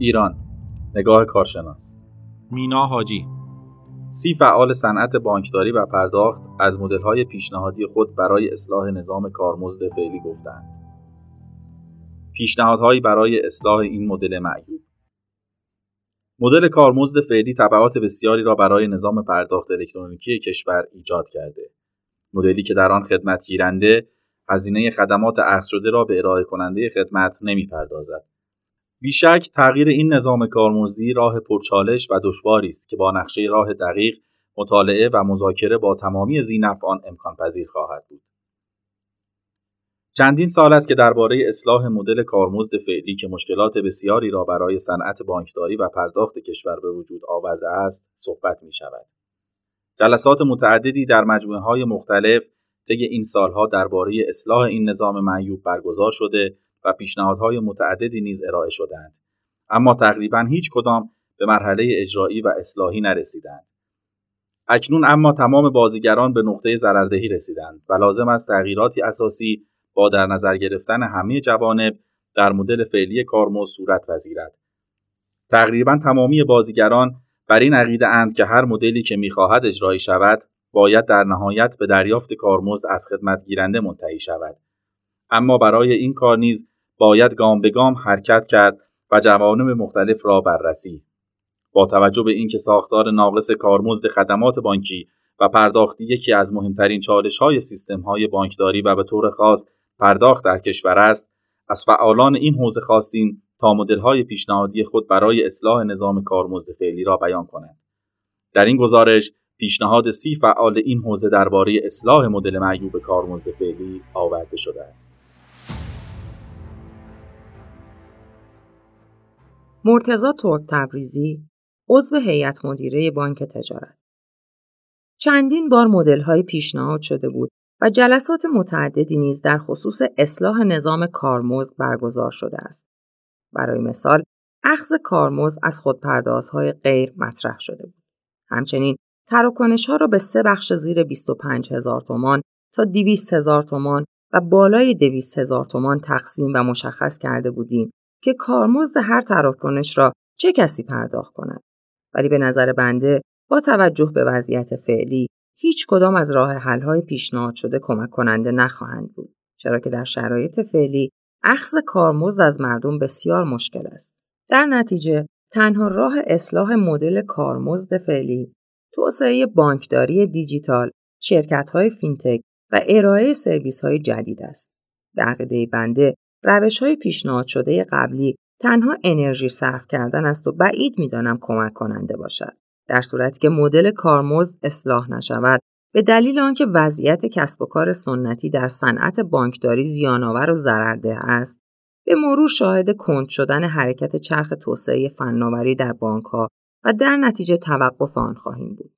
ایران نگاه کارشناس مینا حاجی سی فعال صنعت بانکداری و پرداخت از مدل‌های پیشنهادی خود برای اصلاح نظام کارمزد فعلی گفتند. پیشنهادهایی برای اصلاح این مدل معیوب مدل کارمزد فعلی تبعات بسیاری را برای نظام پرداخت الکترونیکی کشور ایجاد کرده. مدلی که در آن خدمت گیرنده هزینه خدمات اخذ شده را به ارائه کننده خدمت نمی‌پردازد. بیشک تغییر این نظام کارمزدی راه پرچالش و دشواری است که با نقشه راه دقیق مطالعه و مذاکره با تمامی زینفعان امکان پذیر خواهد بود. چندین سال است که درباره اصلاح مدل کارمزد فعلی که مشکلات بسیاری را برای صنعت بانکداری و پرداخت کشور به وجود آورده است صحبت می شود. جلسات متعددی در مجموعه های مختلف طی این سالها درباره اصلاح این نظام معیوب برگزار شده و پیشنهادهای متعددی نیز ارائه شدند اما تقریبا هیچ کدام به مرحله اجرایی و اصلاحی نرسیدند اکنون اما تمام بازیگران به نقطه ضرردهی رسیدند و لازم است تغییراتی اساسی با در نظر گرفتن همه جوانب در مدل فعلی کارمزد صورت پذیرد. تقریبا تمامی بازیگران بر این عقیده اند که هر مدلی که می‌خواهد اجرایی شود باید در نهایت به دریافت کارمزد از خدمت گیرنده منتهی شود. اما برای این کار نیز باید گام به گام حرکت کرد و جوانب مختلف را بررسی. با توجه به اینکه ساختار ناقص کارمزد خدمات بانکی و پرداختی یکی از مهمترین چالش های سیستم های بانکداری و به طور خاص پرداخت در کشور است از فعالان این حوزه خواستیم تا مدل های پیشنهادی خود برای اصلاح نظام کارمزد فعلی را بیان کنند. در این گزارش پیشنهاد سی فعال این حوزه درباره اصلاح مدل معیوب کارمزد فعلی آورده شده است مرتزا ترک تبریزی عضو هیئت مدیره بانک تجارت چندین بار های پیشنهاد شده بود و جلسات متعددی نیز در خصوص اصلاح نظام کارمزد برگزار شده است. برای مثال، اخذ کارمزد از خودپردازهای غیر مطرح شده بود. همچنین تراکنش ها را به سه بخش زیر 25 هزار تومان تا 200 هزار تومان و بالای 200 هزار تومان تقسیم و مشخص کرده بودیم که کارمزد هر تراکنش را چه کسی پرداخت کند. ولی به نظر بنده با توجه به وضعیت فعلی هیچ کدام از راه حل های پیشنهاد شده کمک کننده نخواهند بود. چرا که در شرایط فعلی اخذ کارمزد از مردم بسیار مشکل است. در نتیجه تنها راه اصلاح مدل کارمزد فعلی توسعه بانکداری دیجیتال، شرکت های فینتک و ارائه سرویس های جدید است. به عقیده بنده روش های پیشنهاد شده قبلی تنها انرژی صرف کردن است و بعید می‌دانم کمک کننده باشد. در صورتی که مدل کارمزد اصلاح نشود به دلیل آنکه وضعیت کسب و کار سنتی در صنعت بانکداری زیانآور و ضررده است به مرور شاهد کند شدن حرکت چرخ توسعه فناوری در بانکها و در نتیجه توقف آن خواهیم بود.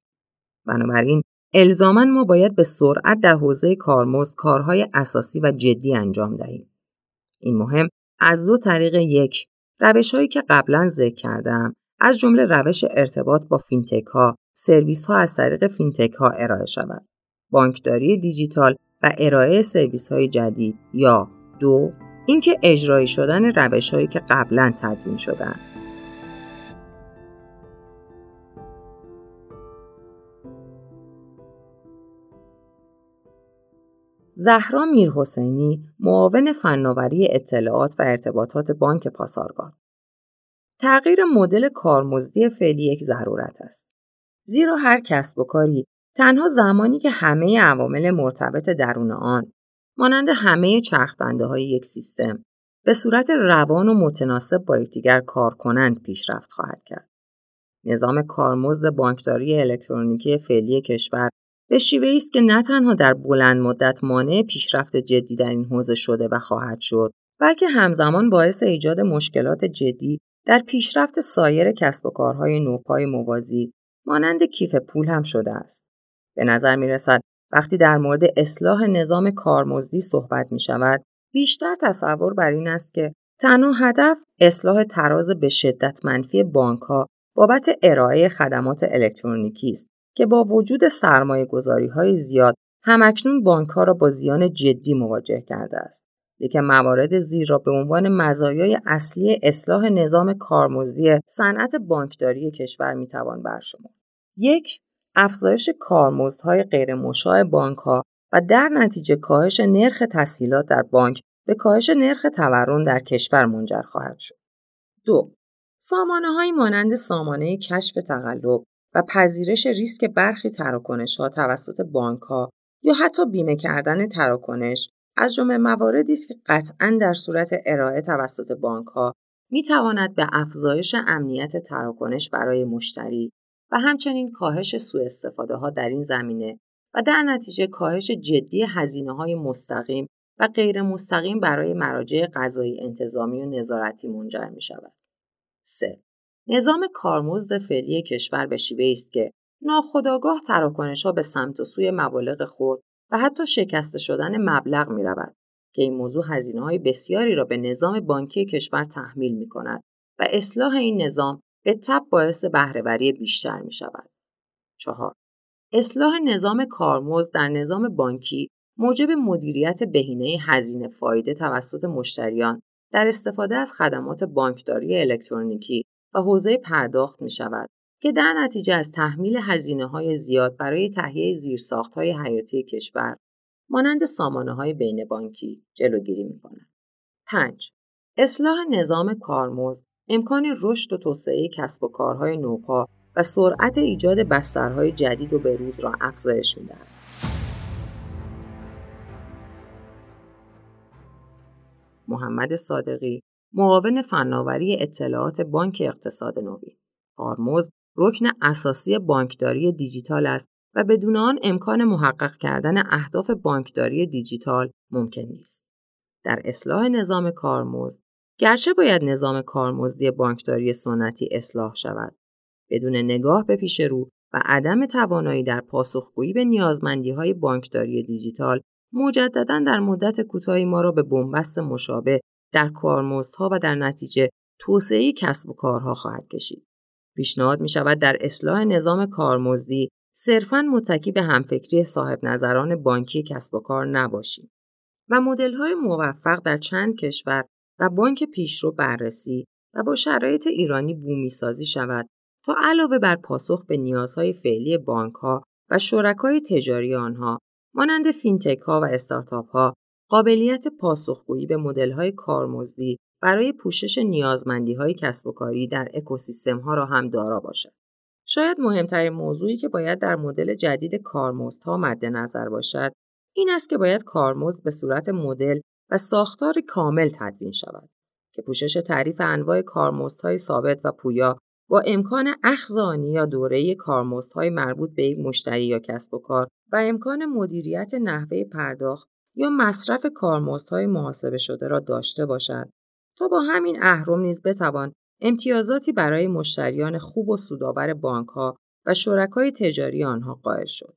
بنابراین الزاما ما باید به سرعت در حوزه کارمزد کارهای اساسی و جدی انجام دهیم. این مهم از دو طریق یک روش هایی که قبلا ذکر کردم از جمله روش ارتباط با فینتک ها، سرویس ها از طریق فینتک ها ارائه شود. بانکداری دیجیتال و ارائه سرویس های جدید یا دو اینکه اجرایی شدن روش هایی که قبلا تدوین شدن. زهرا میرحسینی معاون فناوری اطلاعات و ارتباطات بانک پاسارگاد تغییر مدل کارمزدی فعلی یک ضرورت است زیرا هر کسب و کاری تنها زمانی که همه عوامل مرتبط درون آن مانند همه چرخدنده های یک سیستم به صورت روان و متناسب با یکدیگر کار کنند پیشرفت خواهد کرد. نظام کارمزد بانکداری الکترونیکی فعلی کشور به شیوه است که نه تنها در بلند مدت مانع پیشرفت جدی در این حوزه شده و خواهد شد بلکه همزمان باعث ایجاد مشکلات جدی در پیشرفت سایر کسب و کارهای نوپای موازی مانند کیف پول هم شده است. به نظر می رسد وقتی در مورد اصلاح نظام کارمزدی صحبت می شود بیشتر تصور بر این است که تنها هدف اصلاح تراز به شدت منفی بانک ها بابت ارائه خدمات الکترونیکی است. که با وجود سرمایه گذاری های زیاد همکنون بانک ها را با زیان جدی مواجه کرده است. لیکن موارد زیر را به عنوان مزایای اصلی اصلاح نظام کارمزدی صنعت بانکداری کشور می‌توان برشمرد. یک افزایش کارمزدهای غیرمشاع بانکها و در نتیجه کاهش نرخ تسهیلات در بانک به کاهش نرخ تورم در کشور منجر خواهد شد. دو سامانه های مانند سامانه کشف تقلب و پذیرش ریسک برخی تراکنش ها توسط بانک ها یا حتی بیمه کردن تراکنش از جمله مواردی است که قطعا در صورت ارائه توسط بانک ها می تواند به افزایش امنیت تراکنش برای مشتری و همچنین کاهش سوء استفاده ها در این زمینه و در نتیجه کاهش جدی هزینه های مستقیم و غیر مستقیم برای مراجع قضایی انتظامی و نظارتی منجر می شود. 3. نظام کارمزد فعلی کشور به شیوه است که ناخداگاه تراکنش ها به سمت و سوی مبالغ خورد و حتی شکسته شدن مبلغ می رود که این موضوع هزینه های بسیاری را به نظام بانکی کشور تحمیل می کند و اصلاح این نظام به تب باعث بهرهوری بیشتر می شود. 4. اصلاح نظام کارمزد در نظام بانکی موجب مدیریت بهینه هزینه فایده توسط مشتریان در استفاده از خدمات بانکداری الکترونیکی و حوزه پرداخت می شود که در نتیجه از تحمیل هزینه های زیاد برای تهیه زیرساخت های حیاتی کشور مانند سامانه های بین بانکی جلوگیری می کند. 5. اصلاح نظام کارمزد امکان رشد و توسعه کسب و کارهای نوپا و سرعت ایجاد بسترهای جدید و بروز را افزایش می‌دهد. محمد صادقی معاون فناوری اطلاعات بانک اقتصاد نوین کارمزد رکن اساسی بانکداری دیجیتال است و بدون آن امکان محقق کردن اهداف بانکداری دیجیتال ممکن نیست. در اصلاح نظام کارمزد گرچه باید نظام کارمزدی بانکداری سنتی اصلاح شود بدون نگاه به پیش رو و عدم توانایی در پاسخگویی به نیازمندی های بانکداری دیجیتال مجددا در مدت کوتاهی ما را به بنبست مشابه در کارمزدها و در نتیجه توسعه کسب و کارها خواهد کشید. پیشنهاد می شود در اصلاح نظام کارمزدی صرفاً متکی به همفکری صاحب نظران بانکی کسب و کار نباشیم و های موفق در چند کشور و بانک پیشرو بررسی و با شرایط ایرانی بومی سازی شود تا علاوه بر پاسخ به نیازهای فعلی بانک ها و شرکای تجاری آنها مانند فینتک ها و استارتاپ ها قابلیت پاسخگویی به مدل های کارمزدی برای پوشش نیازمندی های کسب و کاری در اکوسیستم ها را هم دارا باشد. شاید مهمترین موضوعی که باید در مدل جدید کارمزدها مد نظر باشد این است که باید کارمزد به صورت مدل و ساختار کامل تدوین شود که پوشش تعریف انواع کارمزدهای ثابت و پویا با امکان اخذ یا دوره کارمزدهای مربوط به یک مشتری یا کسب و کار و امکان مدیریت نحوه پرداخت یا مصرف کارمزدهای محاسبه شده را داشته باشد تا با همین اهرم نیز بتوان امتیازاتی برای مشتریان خوب و سودآور بانکها و شرکای تجاری آنها قائل شد.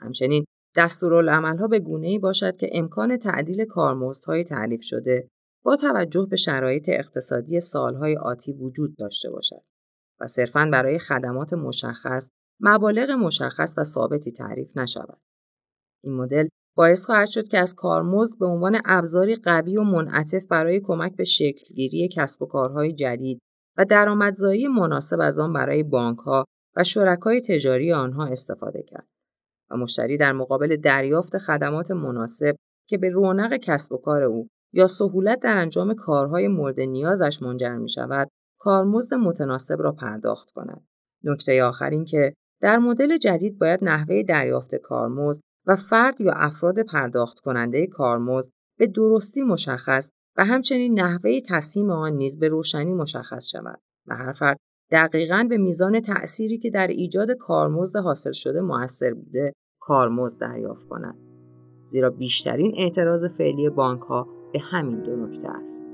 همچنین دستورالعملها به ای باشد که امکان تعدیل کارمزدهای تعریف شده با توجه به شرایط اقتصادی سالهای آتی وجود داشته باشد و صرفاً برای خدمات مشخص مبالغ مشخص و ثابتی تعریف نشود. این مدل باعث خواهد شد که از کارمزد به عنوان ابزاری قوی و منعطف برای کمک به شکلگیری کسب و کارهای جدید و درآمدزایی مناسب از آن برای بانکها و شرکای تجاری آنها استفاده کرد و مشتری در مقابل دریافت خدمات مناسب که به رونق کسب و کار او یا سهولت در انجام کارهای مورد نیازش منجر می شود کارمزد متناسب را پرداخت کند. نکته آخر این که در مدل جدید باید نحوه دریافت کارمزد و فرد یا افراد پرداخت کننده کارمزد به درستی مشخص و همچنین نحوه تصمیم آن نیز به روشنی مشخص شود و هر فرد دقیقا به میزان تأثیری که در ایجاد کارمزد حاصل شده موثر بوده کارمزد دریافت کند زیرا بیشترین اعتراض فعلی بانک ها به همین دو نکته است.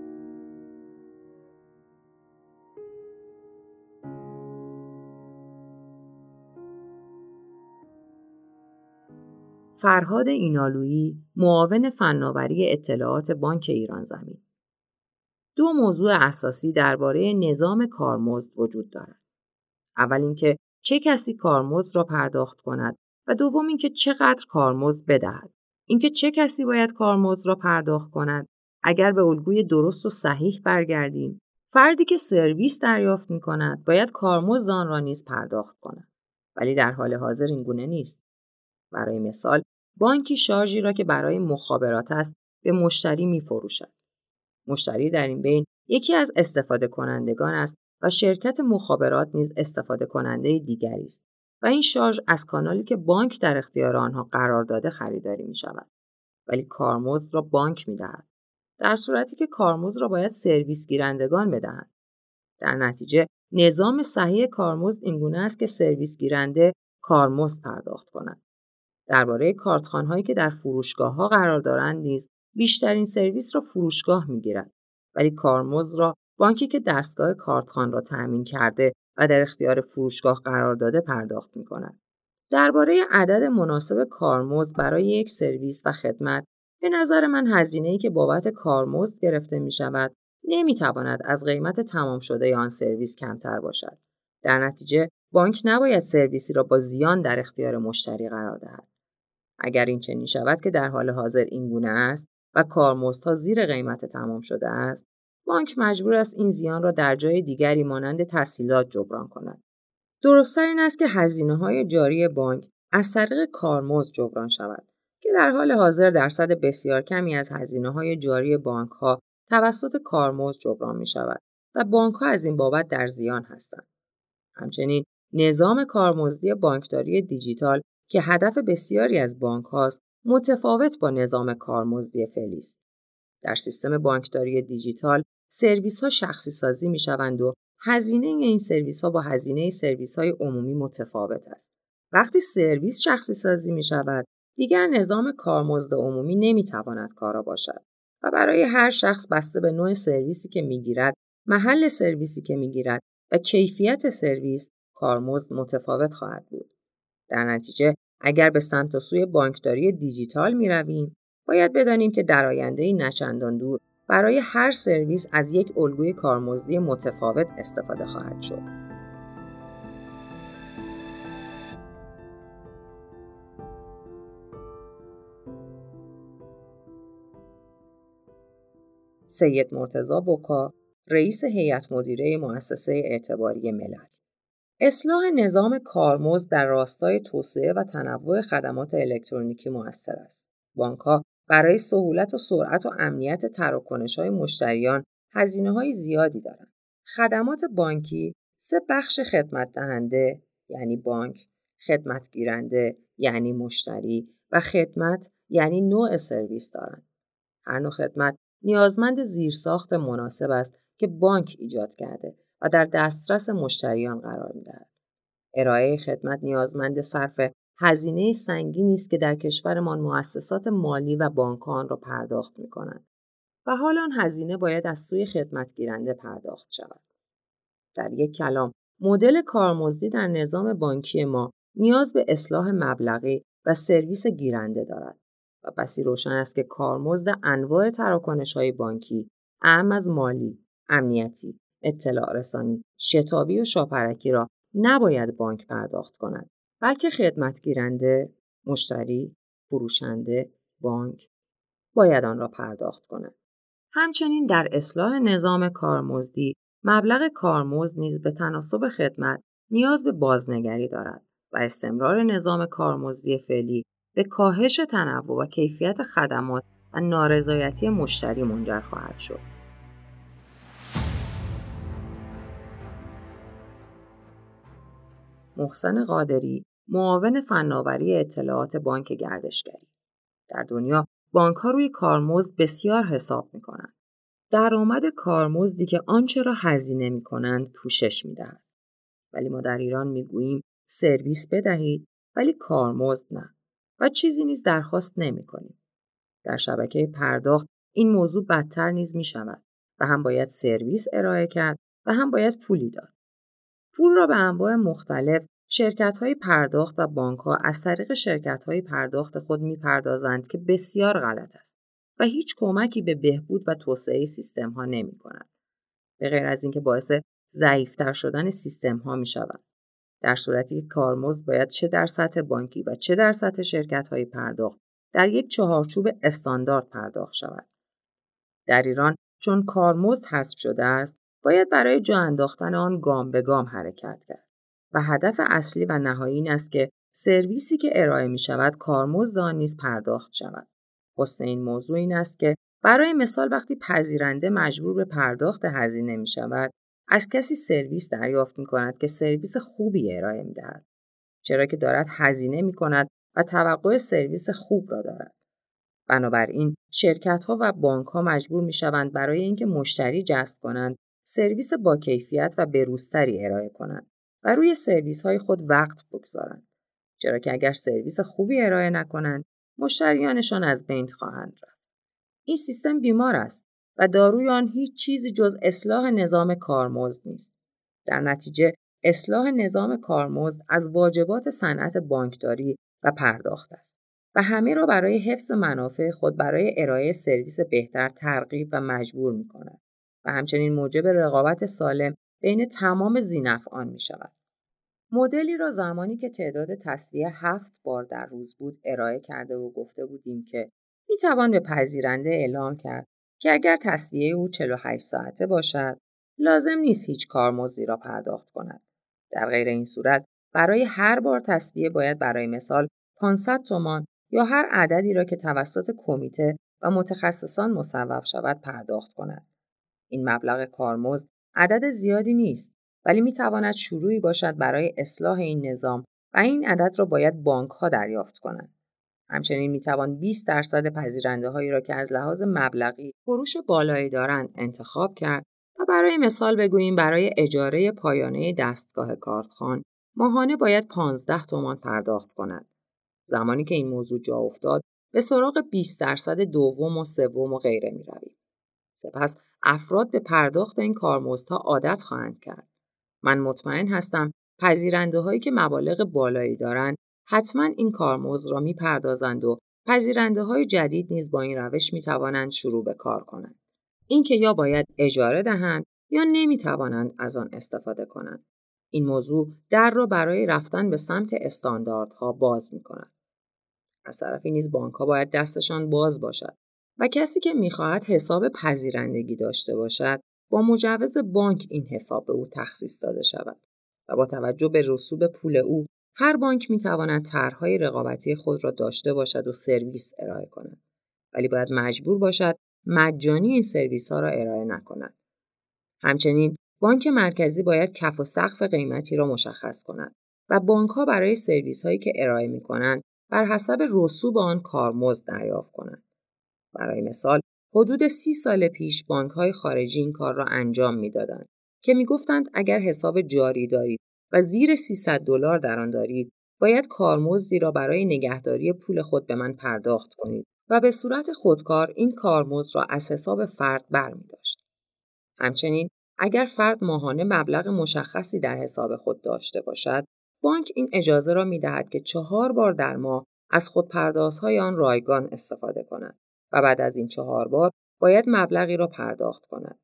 فرهاد اینالویی معاون فناوری اطلاعات بانک ایران زمین دو موضوع اساسی درباره نظام کارمزد وجود دارد. اول اینکه چه کسی کارمزد را پرداخت کند و دوم اینکه چقدر کارمزد بدهد. اینکه چه کسی باید کارمزد را پرداخت کند اگر به الگوی درست و صحیح برگردیم فردی که سرویس دریافت می کند باید کارمزد آن را نیز پرداخت کند ولی در حال حاضر این گونه نیست برای مثال بانکی شارژی را که برای مخابرات است به مشتری می فروشد. مشتری در این بین یکی از استفاده کنندگان است و شرکت مخابرات نیز استفاده کننده دیگری است و این شارژ از کانالی که بانک در اختیار آنها قرار داده خریداری می شود. ولی کارمزد را بانک می دهد. در صورتی که کارمزد را باید سرویس گیرندگان بدهند. در نتیجه نظام صحیح کارمزد اینگونه است که سرویس گیرنده کارمزد پرداخت کند. درباره کارتخانهایی که در فروشگاه ها قرار دارند نیز بیشترین سرویس را فروشگاه می‌گیرد ولی کارمزد را بانکی که دستگاه کارتخان را تأمین کرده و در اختیار فروشگاه قرار داده پرداخت می کند. درباره عدد مناسب کارمزد برای یک سرویس و خدمت به نظر من هزینه که بابت کارمزد گرفته می شود نمی تواند از قیمت تمام شده آن سرویس کمتر باشد. در نتیجه بانک نباید سرویسی را با زیان در اختیار مشتری قرار دهد. اگر این چنین شود که در حال حاضر این گونه است و کارمزدها زیر قیمت تمام شده است بانک مجبور است این زیان را در جای دیگری مانند تسهیلات جبران کند درستتر این است که هزینه های جاری بانک از طریق کارمزد جبران شود که در حال حاضر درصد بسیار کمی از هزینه های جاری بانک ها توسط کارمزد جبران می شود و بانک ها از این بابت در زیان هستند. همچنین نظام کارمزدی بانکداری دیجیتال که هدف بسیاری از بانک هاست متفاوت با نظام کارمزدی فعلی است. در سیستم بانکداری دیجیتال سرویس ها شخصی سازی می شوند و هزینه این سرویس ها با هزینه سرویس های عمومی متفاوت است. وقتی سرویس شخصی سازی می شود دیگر نظام کارمزد عمومی نمی تواند کارا باشد و برای هر شخص بسته به نوع سرویسی که می گیرد، محل سرویسی که می گیرد و کیفیت سرویس کارمزد متفاوت خواهد بود. در نتیجه اگر به سمت و سوی بانکداری دیجیتال می رویم، باید بدانیم که در آینده نچندان دور برای هر سرویس از یک الگوی کارمزدی متفاوت استفاده خواهد شد. سید مرتزا بوکا رئیس هیئت مدیره مؤسسه اعتباری ملل اصلاح نظام کارمزد در راستای توسعه و تنوع خدمات الکترونیکی موثر است. بانکها برای سهولت و سرعت و امنیت تراکنش های مشتریان هزینه های زیادی دارند. خدمات بانکی سه بخش خدمت دهنده یعنی بانک، خدمت گیرنده یعنی مشتری و خدمت یعنی نوع سرویس دارند. هر نوع خدمت نیازمند زیرساخت مناسب است که بانک ایجاد کرده و در دسترس مشتریان قرار می‌دهد. ارائه خدمت نیازمند صرف هزینه سنگینی است که در کشورمان مؤسسات مالی و بانکان را پرداخت می کنند و حال آن هزینه باید از سوی خدمت گیرنده پرداخت شود. در یک کلام مدل کارمزدی در نظام بانکی ما نیاز به اصلاح مبلغی و سرویس گیرنده دارد و بسی روشن است که کارمزد انواع تراکنش های بانکی اهم از مالی، امنیتی، اطلاع رسانی، شتابی و شاپرکی را نباید بانک پرداخت کند بلکه خدمت گیرنده، مشتری، فروشنده، بانک باید آن را پرداخت کند. همچنین در اصلاح نظام کارمزدی مبلغ کارمزد نیز به تناسب خدمت نیاز به بازنگری دارد و استمرار نظام کارمزدی فعلی به کاهش تنوع و کیفیت خدمات و نارضایتی مشتری منجر خواهد شد. محسن قادری معاون فناوری اطلاعات بانک گردشگری در دنیا بانک ها روی کارمزد بسیار حساب می کنند. درآمد کارمزدی که آنچه را هزینه می کنند پوشش می دهد. ولی ما در ایران می گوییم سرویس بدهید ولی کارمزد نه و چیزی نیز درخواست نمی کنیم. در شبکه پرداخت این موضوع بدتر نیز می شود و هم باید سرویس ارائه کرد و هم باید پولی داد. پول را به انواع مختلف شرکت های پرداخت و بانک ها از طریق شرکت های پرداخت خود می‌پردازند که بسیار غلط است و هیچ کمکی به بهبود و توسعه سیستم ها نمی کنند. به غیر از اینکه باعث ضعیفتر شدن سیستم ها می شود. در صورتی که کارمزد باید چه در سطح بانکی و چه در سطح شرکت های پرداخت در یک چهارچوب استاندارد پرداخت شود. در ایران چون کارمزد حذف شده است باید برای جا انداختن آن گام به گام حرکت کرد و هدف اصلی و نهایی این است که سرویسی که ارائه می شود کارمزد آن نیز پرداخت شود حسن این موضوع این است که برای مثال وقتی پذیرنده مجبور به پرداخت هزینه می شود از کسی سرویس دریافت می کند که سرویس خوبی ارائه می دهد. چرا که دارد هزینه می کند و توقع سرویس خوب را دارد. بنابراین شرکت ها و بانک ها مجبور می شوند برای اینکه مشتری جذب کنند سرویس با کیفیت و بروزتری ارائه کنند و روی سرویس های خود وقت بگذارند. چرا که اگر سرویس خوبی ارائه نکنند مشتریانشان از بین خواهند رفت. این سیستم بیمار است و داروی آن هیچ چیزی جز اصلاح نظام کارمزد نیست. در نتیجه اصلاح نظام کارمزد از واجبات صنعت بانکداری و پرداخت است و همه را برای حفظ منافع خود برای ارائه سرویس بهتر ترغیب و مجبور می کند و همچنین موجب رقابت سالم بین تمام زینفعان می شود. مدلی را زمانی که تعداد تصویه هفت بار در روز بود ارائه کرده و گفته بودیم که می توان به پذیرنده اعلام کرد که اگر تصویه او 48 ساعته باشد لازم نیست هیچ کارمزدی را پرداخت کند. در غیر این صورت برای هر بار تصویه باید برای مثال 500 تومان یا هر عددی را که توسط کمیته و متخصصان مصوب شود پرداخت کند. این مبلغ کارمزد عدد زیادی نیست ولی می تواند شروعی باشد برای اصلاح این نظام و این عدد را باید بانک ها دریافت کنند. همچنین می توان 20 درصد پذیرنده هایی را که از لحاظ مبلغی فروش بالایی دارند انتخاب کرد و برای مثال بگوییم برای اجاره پایانه دستگاه کارتخان ماهانه باید 15 تومان پرداخت کند. زمانی که این موضوع جا افتاد به سراغ 20 درصد دوم و سوم و غیره می رویم. سپس افراد به پرداخت این کارمزدها عادت خواهند کرد. من مطمئن هستم پذیرنده هایی که مبالغ بالایی دارند حتما این کارمزد را می‌پردازند و پذیرنده های جدید نیز با این روش می توانند شروع به کار کنند. اینکه یا باید اجاره دهند یا نمی توانند از آن استفاده کنند. این موضوع در را برای رفتن به سمت استانداردها باز می کند. از طرفی نیز بانک ها باید دستشان باز باشد و کسی که می‌خواهد حساب پذیرندگی داشته باشد با مجوز بانک این حساب به او تخصیص داده شود و با توجه به رسوب پول او هر بانک می تواند طرحهای رقابتی خود را داشته باشد و سرویس ارائه کند. ولی باید مجبور باشد مجانی این سرویس ها را ارائه نکند. همچنین بانک مرکزی باید کف و سقف قیمتی را مشخص کند و بانک ها برای سرویس هایی که ارائه می کنند بر حسب رسوب آن کارمزد دریافت کنند. برای مثال حدود سی سال پیش بانک های خارجی این کار را انجام می‌دادند که می‌گفتند اگر حساب جاری دارید و زیر 300 دلار در آن دارید باید کارمزدی را برای نگهداری پول خود به من پرداخت کنید و به صورت خودکار این کارمزد را از حساب فرد برمیداشت. همچنین اگر فرد ماهانه مبلغ مشخصی در حساب خود داشته باشد بانک این اجازه را می دهد که چهار بار در ماه از خودپردازهای آن رایگان استفاده کند و بعد از این چهار بار باید مبلغی را پرداخت کند.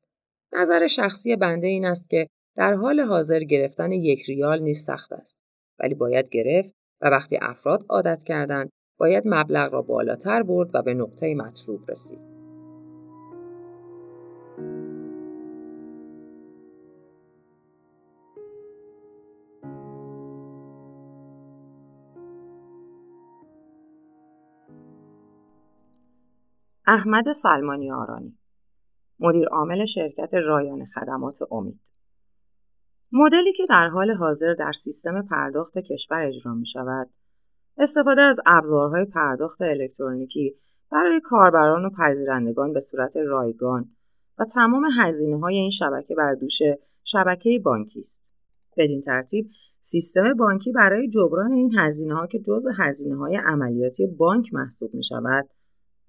نظر شخصی بنده این است که در حال حاضر گرفتن یک ریال نیز سخت است ولی باید گرفت و وقتی افراد عادت کردند باید مبلغ را بالاتر برد و به نقطه مطلوب رسید. احمد سلمانی آرانی مدیر عامل شرکت رایان خدمات امید مدلی که در حال حاضر در سیستم پرداخت کشور اجرا می شود استفاده از ابزارهای پرداخت الکترونیکی برای کاربران و پذیرندگان به صورت رایگان و تمام هزینه های این شبکه بر دوش شبکه بانکی است. بدین ترتیب سیستم بانکی برای جبران این هزینه ها که جزء هزینه های عملیاتی بانک محسوب می شود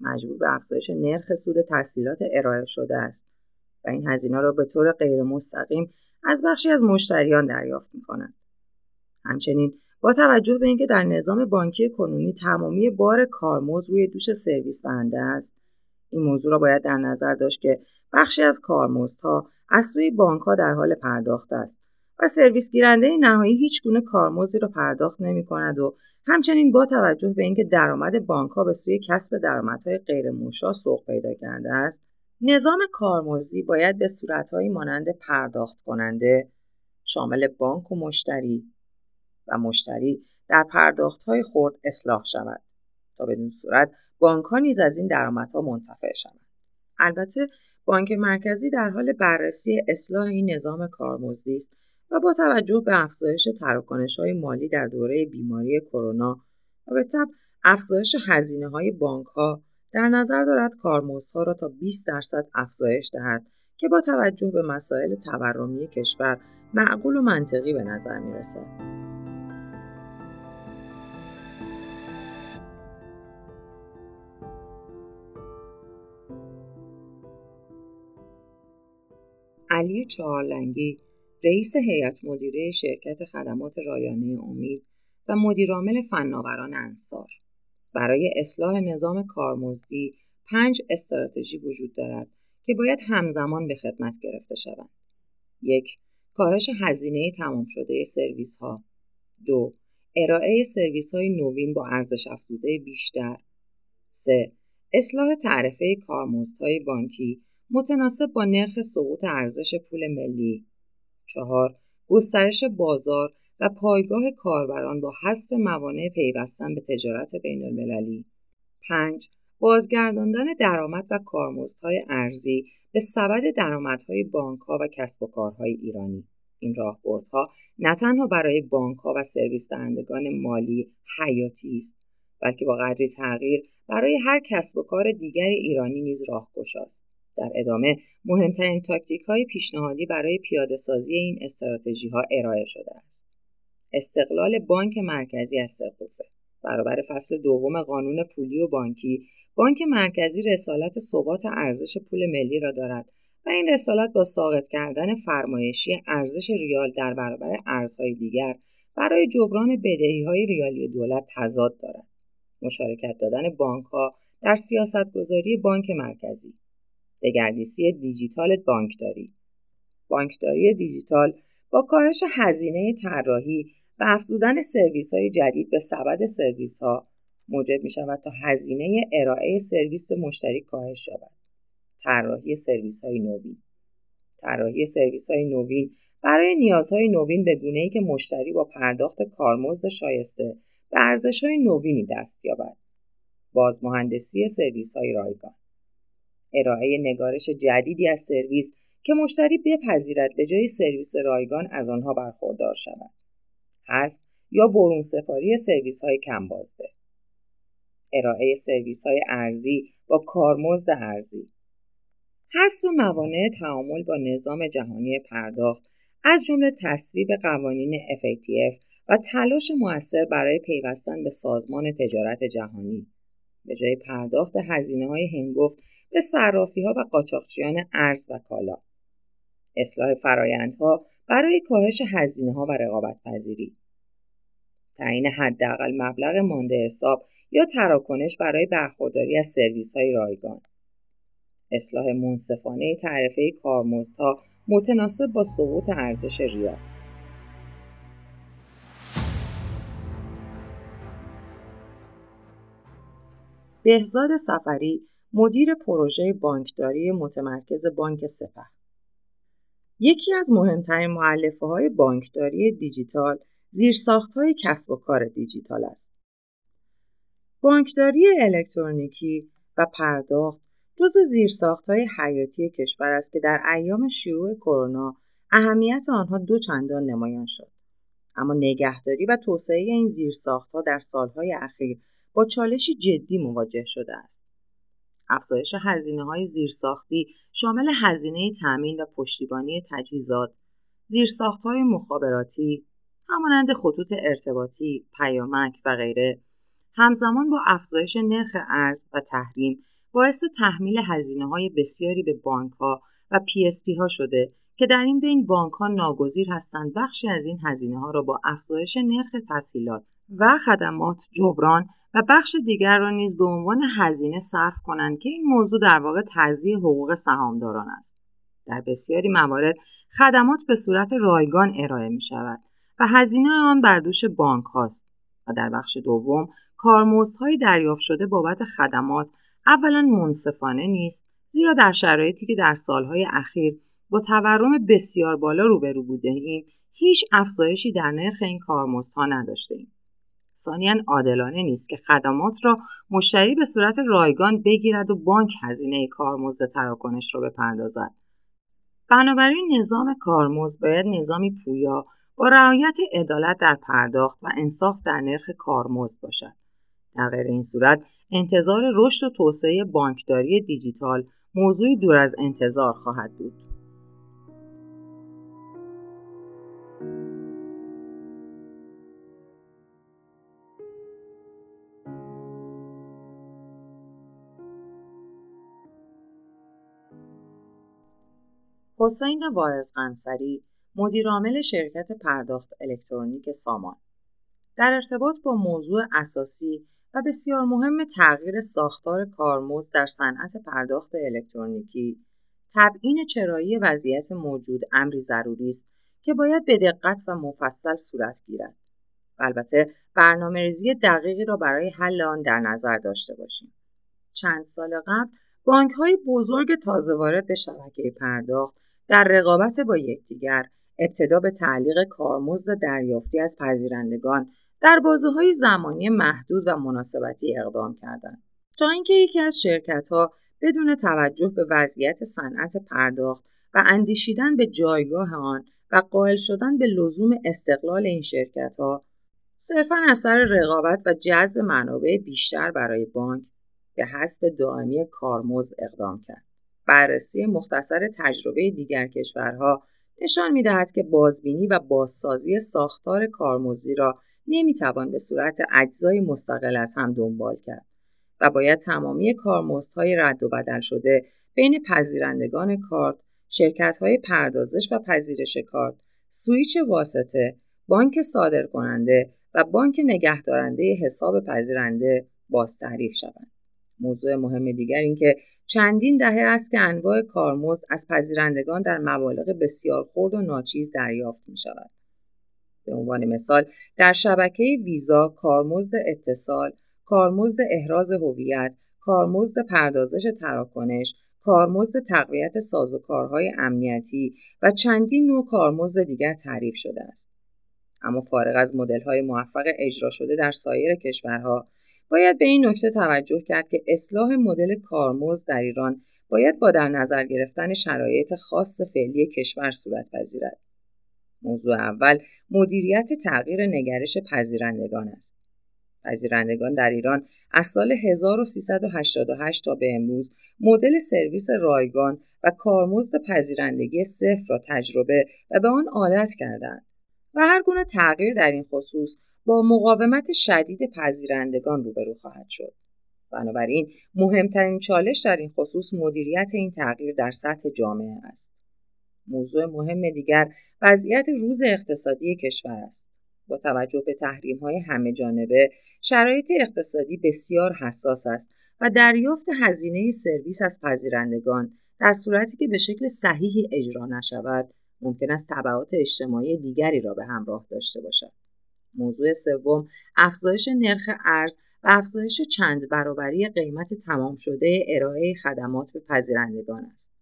مجبور به افزایش نرخ سود تسهیلات ارائه شده است و این هزینه را به طور غیر مستقیم از بخشی از مشتریان دریافت می کنند. همچنین با توجه به اینکه در نظام بانکی کنونی تمامی بار کارمز روی دوش سرویس دهنده است این موضوع را باید در نظر داشت که بخشی از کارمزدها از سوی بانک ها در حال پرداخت است و سرویس گیرنده نهایی هیچ گونه کارمزدی را پرداخت نمی کند و همچنین با توجه به اینکه درآمد بانک ها به سوی کسب درآمدهای غیر موشا سوق پیدا کرده است نظام کارمزدی باید به صورتهایی مانند پرداخت کننده شامل بانک و مشتری و مشتری در پرداختهای خرد اصلاح شود تا بدون صورت بانک ها نیز از این درآمدها منتفع شوند. البته بانک مرکزی در حال بررسی اصلاح این نظام کارمزدی است و با توجه به افزایش های مالی در دوره بیماری کرونا و به طب افزایش هزینه های بانک ها در نظر دارد کارمزدها را تا 20 درصد افزایش دهد که با توجه به مسائل تورمی کشور معقول و منطقی به نظر می رسد. علی چهارلنگی رئیس هیئت مدیره شرکت خدمات رایانه امید و مدیرعامل فناوران انصار برای اصلاح نظام کارمزدی پنج استراتژی وجود دارد که باید همزمان به خدمت گرفته شوند. یک، کاهش هزینه تمام شده سرویس ها. دو، ارائه سرویس های نوین با ارزش افزوده بیشتر. سه، اصلاح تعرفه کارمزدهای بانکی متناسب با نرخ سقوط ارزش پول ملی. چهار، گسترش بازار و پایگاه کاربران با حذف موانع پیوستن به تجارت بین المللی. 5. بازگرداندن درآمد و کارمزدهای ارزی به سبد درآمدهای بانکها و کسب و کارهای ایرانی. این راهبردها نه تنها برای بانکها و سرویس دهندگان مالی حیاتی است بلکه با قدری تغییر برای هر کسب و کار دیگر ایرانی نیز راهگشاست در ادامه مهمترین تاکتیک های پیشنهادی برای پیاده سازی این استراتژی ها ارائه شده است. استقلال بانک مرکزی از سقوفه برابر فصل دوم قانون پولی و بانکی بانک مرکزی رسالت ثبات ارزش پول ملی را دارد و این رسالت با ساقط کردن فرمایشی ارزش ریال در برابر ارزهای دیگر برای جبران بدهی های ریالی دولت تضاد دارد. مشارکت دادن بانک ها در سیاستگذاری بانک مرکزی دگردیسی دیجیتال بانکداری بانکداری دیجیتال با کاهش هزینه طراحی و افزودن سرویس های جدید به سبد سرویس ها موجب می شود تا هزینه ارائه سرویس مشتری کاهش شود. طراحی سرویس های نوین طراحی سرویس های نوین برای نیازهای نوین به گونه ای که مشتری با پرداخت کارمزد شایسته به ارزش های نوینی دست یابد. بازمهندسی سرویس های رایگان ارائه نگارش جدیدی از سرویس که مشتری بپذیرد به جای سرویس رایگان از آنها برخوردار شود. حذف یا برون سپاری سرویس های کم بازده. ارائه سرویس های ارزی با کارمزد ارزی. حذف موانع تعامل با نظام جهانی پرداخت از جمله تصویب قوانین FATF و تلاش موثر برای پیوستن به سازمان تجارت جهانی به جای پرداخت هزینه های هنگفت به صرافی ها و قاچاقچیان ارز و کالا. اصلاح فرایندها برای کاهش هزینه ها و رقابت پذیری. تعیین حداقل مبلغ مانده حساب یا تراکنش برای برخورداری از سرویس های رایگان. اصلاح منصفانه تعرفه کارمزدها متناسب با سقوط ارزش ریال. بهزاد سفری مدیر پروژه بانکداری متمرکز بانک سپه یکی از مهمترین معلفه های بانکداری دیجیتال زیرساخت های کسب و کار دیجیتال است. بانکداری الکترونیکی و پرداخت جزو زیرساخت های حیاتی کشور است که در ایام شیوع کرونا اهمیت آنها دو چندان نمایان شد. اما نگهداری و توسعه این زیرساختها در سالهای اخیر با چالشی جدی مواجه شده است. افزایش هزینه های زیرساختی شامل هزینه تأمین و پشتیبانی تجهیزات، زیرساخت های مخابراتی، همانند خطوط ارتباطی، پیامک و غیره، همزمان با افزایش نرخ ارز و تحریم باعث تحمیل هزینه های بسیاری به بانک ها و PSP ها شده که در این بین بانک ها ناگزیر هستند بخشی از این هزینه ها را با افزایش نرخ تسهیلات و خدمات جبران و بخش دیگر را نیز به عنوان هزینه صرف کنند که این موضوع در واقع تضییع حقوق سهامداران است. در بسیاری موارد خدمات به صورت رایگان ارائه می شود و هزینه آن بر دوش بانک هاست و در بخش دوم کارمزدهای دریافت شده بابت خدمات اولا منصفانه نیست زیرا در شرایطی که در سالهای اخیر با تورم بسیار بالا روبرو بوده ایم هیچ افزایشی در نرخ این کارمزدها نداشته ایم. ثانیا عادلانه نیست که خدمات را مشتری به صورت رایگان بگیرد و بانک هزینه کارمزد تراکنش را بپردازد. بنابراین نظام کارمزد باید نظامی پویا با رعایت عدالت در پرداخت و انصاف در نرخ کارمزد باشد. در غیر این صورت انتظار رشد و توسعه بانکداری دیجیتال موضوعی دور از انتظار خواهد بود. حسین واعظ قمسری مدیرعامل شرکت پرداخت الکترونیک سامان. در ارتباط با موضوع اساسی و بسیار مهم تغییر ساختار کارمزد در صنعت پرداخت الکترونیکی تبیین چرایی وضعیت موجود امری ضروری است که باید به دقت و مفصل صورت گیرد. البته برنامه ریزی دقیقی را برای حل آن در نظر داشته باشیم. چند سال قبل بانک های بزرگ تازه وارد به شبکه پرداخت در رقابت با یکدیگر ابتدا به تعلیق کارمزد دریافتی از پذیرندگان در بازه های زمانی محدود و مناسبتی اقدام کردند. تا اینکه یکی از شرکت ها بدون توجه به وضعیت صنعت پرداخت و اندیشیدن به جایگاه آن و قائل شدن به لزوم استقلال این شرکت ها صرفا اثر رقابت و جذب منابع بیشتر برای بانک به حسب دائمی کارمزد اقدام کرد. بررسی مختصر تجربه دیگر کشورها نشان می‌دهد که بازبینی و بازسازی ساختار کارمزدی را نمی‌توان به صورت اجزای مستقل از هم دنبال کرد و باید تمامی کارمزدهای رد و بدل شده بین پذیرندگان کارت، شرکت‌های پردازش و پذیرش کارت، سویچ واسطه، بانک صادر کننده و بانک نگهدارنده حساب پذیرنده باز تعریف شوند. موضوع مهم دیگر این که چندین دهه است که انواع کارمزد از پذیرندگان در مبالغ بسیار خرد و ناچیز دریافت می شود. به عنوان مثال در شبکه ویزا کارمزد اتصال، کارمزد احراز هویت، کارمزد پردازش تراکنش، کارمزد تقویت سازوکارهای امنیتی و چندین نوع کارمزد دیگر تعریف شده است. اما فارغ از مدل‌های موفق اجرا شده در سایر کشورها باید به این نکته توجه کرد که اصلاح مدل کارمزد در ایران باید با در نظر گرفتن شرایط خاص فعلی کشور صورت پذیرد. موضوع اول مدیریت تغییر نگرش پذیرندگان است. پذیرندگان در ایران از سال 1388 تا به امروز مدل سرویس رایگان و کارمزد پذیرندگی صفر را تجربه و به آن عادت کردند و هر گونه تغییر در این خصوص با مقاومت شدید پذیرندگان روبرو خواهد شد. بنابراین مهمترین چالش در این خصوص مدیریت این تغییر در سطح جامعه است. موضوع مهم دیگر وضعیت روز اقتصادی کشور است. با توجه به تحریم های همه جانبه شرایط اقتصادی بسیار حساس است و دریافت هزینه سرویس از پذیرندگان در صورتی که به شکل صحیحی اجرا نشود ممکن است تبعات اجتماعی دیگری را به همراه داشته باشد. موضوع سوم افزایش نرخ ارز و افزایش چند برابری قیمت تمام شده ارائه خدمات به پذیرندگان است.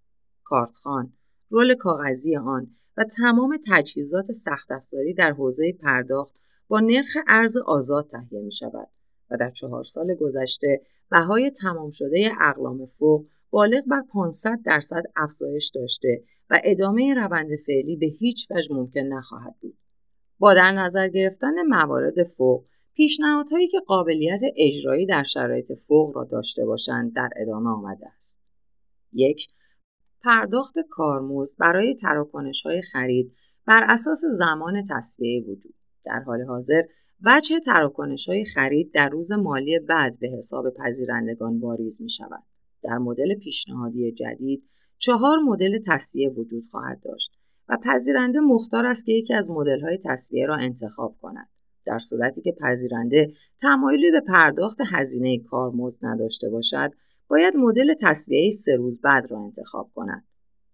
کارتخان، رول کاغذی آن و تمام تجهیزات سخت افزاری در حوزه پرداخت با نرخ ارز آزاد تهیه می شود و در چهار سال گذشته بهای تمام شده اقلام فوق بالغ بر 500 درصد افزایش داشته و ادامه روند فعلی به هیچ وجه ممکن نخواهد بود. با در نظر گرفتن موارد فوق پیشنهادهایی که قابلیت اجرایی در شرایط فوق را داشته باشند در ادامه آمده است. یک پرداخت کارمزد برای تراکنش های خرید بر اساس زمان تصویه وجود در حال حاضر وجه تراکنش های خرید در روز مالی بعد به حساب پذیرندگان واریز می شود. در مدل پیشنهادی جدید چهار مدل تصویه وجود خواهد داشت و پذیرنده مختار است که یکی از مدل‌های تصویه را انتخاب کند. در صورتی که پذیرنده تمایلی به پرداخت هزینه کارمزد نداشته باشد، باید مدل تصویه سه روز بعد را انتخاب کند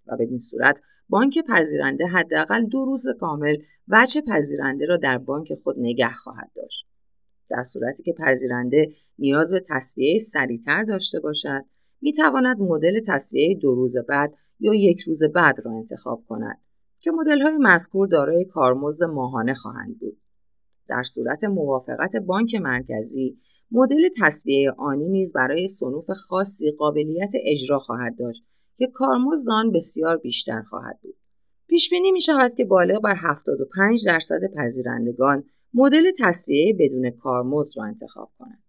و بدین صورت بانک پذیرنده حداقل دو روز کامل وجه پذیرنده را در بانک خود نگه خواهد داشت. در صورتی که پذیرنده نیاز به تصویه سریعتر داشته باشد، می تواند مدل تصویه دو روز بعد یا یک روز بعد را انتخاب کند که مدل های مذکور دارای کارمزد ماهانه خواهند بود. در صورت موافقت بانک مرکزی مدل تصویه آنی نیز برای صنوف خاصی قابلیت اجرا خواهد داشت که کارمزد آن بسیار بیشتر خواهد بود. پیش بینی می شود که بالغ بر 75 درصد پذیرندگان مدل تصویه بدون کارمزد را انتخاب کنند.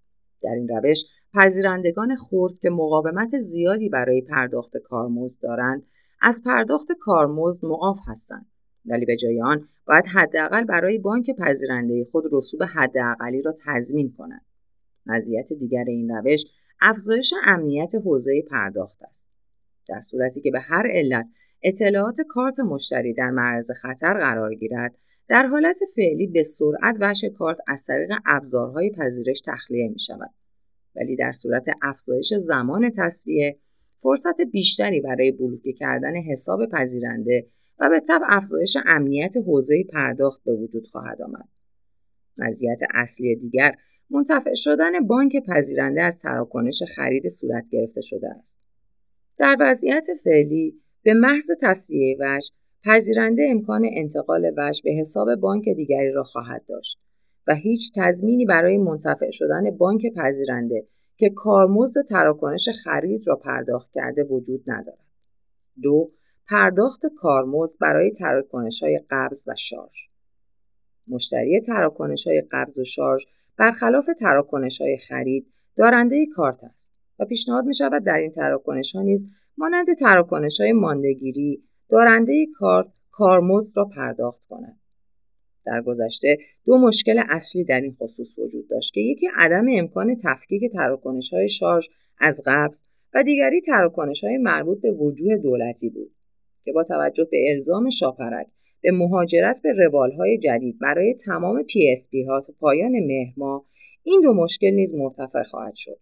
در این روش پذیرندگان خرد که مقاومت زیادی برای پرداخت کارمزد دارند از پرداخت کارمزد معاف هستند. ولی به جای آن باید حداقل برای بانک پذیرنده خود رسوب حداقلی را تضمین کنند. مزیت دیگر این روش افزایش امنیت حوزه پرداخت است. در صورتی که به هر علت اطلاعات کارت مشتری در معرض خطر قرار گیرد در حالت فعلی به سرعت وش کارت از طریق ابزارهای پذیرش تخلیه می شود ولی در صورت افزایش زمان تصویه فرصت بیشتری برای بلوکه کردن حساب پذیرنده و به طب افزایش امنیت حوزه پرداخت به وجود خواهد آمد. مزیت اصلی دیگر منتفع شدن بانک پذیرنده از تراکنش خرید صورت گرفته شده است. در وضعیت فعلی به محض تصویه وجه پذیرنده امکان انتقال وجه به حساب بانک دیگری را خواهد داشت و هیچ تضمینی برای منتفع شدن بانک پذیرنده که کارمزد تراکنش خرید را پرداخت کرده وجود ندارد. دو پرداخت کارمزد برای تراکنش های قبض و شارژ مشتری تراکنش های قبض و شارژ برخلاف تراکنش های خرید دارنده کارت است و پیشنهاد می شود در این تراکنش ها نیز مانند تراکنش های ماندگیری دارنده کارت کارمزد را پرداخت کند. در گذشته دو مشکل اصلی در این خصوص وجود داشت که یکی عدم امکان تفکیک تراکنش های شارژ از قبض و دیگری تراکنش های مربوط به وجوه دولتی بود که با توجه به الزام شاپرک به مهاجرت به روالهای جدید برای تمام PSP ها تا پایان مهر این دو مشکل نیز مرتفع خواهد شد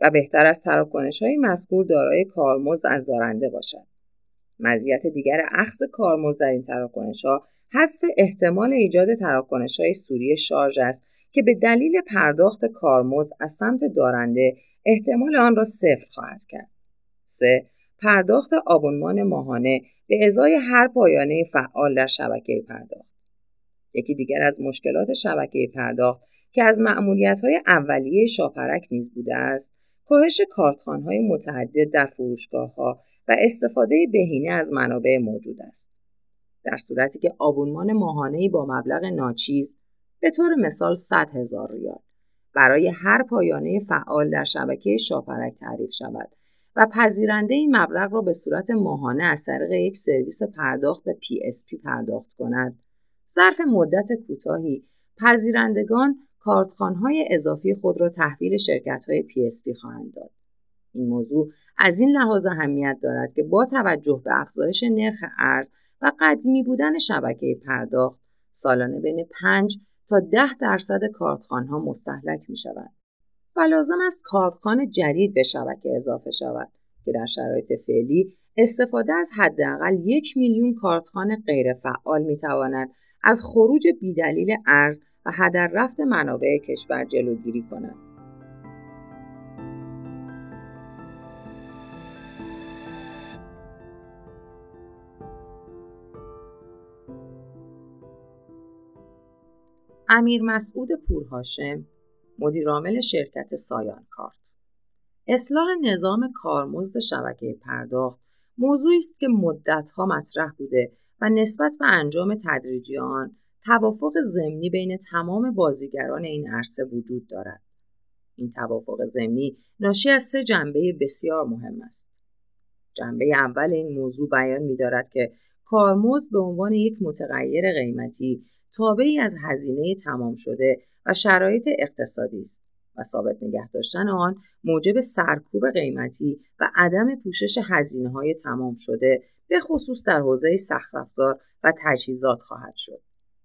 و بهتر است تراکنش های مذکور دارای کارمزد از دارنده باشد. مزیت دیگر اخذ کارمزد در این تراکنش ها حذف احتمال ایجاد تراکنش های سوری شارژ است که به دلیل پرداخت کارمزد از سمت دارنده احتمال آن را صفر خواهد کرد. 3. پرداخت آبونمان ماهانه به ازای هر پایانه فعال در شبکه پرداخت. یکی دیگر از مشکلات شبکه پرداخت که از معمولیت های اولیه شاپرک نیز بوده است، کاهش های متعدد در فروشگاه ها و استفاده بهینه از منابع موجود است. در صورتی که آبونمان ماهانه با مبلغ ناچیز به طور مثال 100 هزار ریال برای هر پایانه فعال در شبکه شاپرک تعریف شود و پذیرنده این مبلغ را به صورت ماهانه از طریق یک سرویس پرداخت به PSP پرداخت کند. ظرف مدت کوتاهی پذیرندگان کارتخانهای اضافی خود را تحویل شرکت‌های PSP خواهند داد. این موضوع از این لحاظ اهمیت دارد که با توجه به افزایش نرخ ارز و قدیمی بودن شبکه پرداخت سالانه بین 5 تا 10 درصد کارتخانها مستحلک می شود. و لازم است کارتخان جدید به شبکه اضافه شود که در شرایط فعلی استفاده از حداقل یک میلیون کارتخان غیرفعال می تواند از خروج بیدلیل ارز و هدر رفت منابع کشور جلوگیری کند. امیر مسعود پورهاشم مدیرعامل شرکت سایان کارت. اصلاح نظام کارمزد شبکه پرداخت موضوعی است که مدتها مطرح بوده و نسبت به انجام تدریجی آن توافق ضمنی بین تمام بازیگران این عرصه وجود دارد. این توافق ضمنی ناشی از سه جنبه بسیار مهم است. جنبه اول این موضوع بیان می‌دارد که کارمزد به عنوان یک متغیر قیمتی تابعی از هزینه تمام شده و شرایط اقتصادی است و ثابت نگه داشتن آن موجب سرکوب قیمتی و عدم پوشش هزینه های تمام شده به خصوص در حوزه سخت و تجهیزات خواهد شد.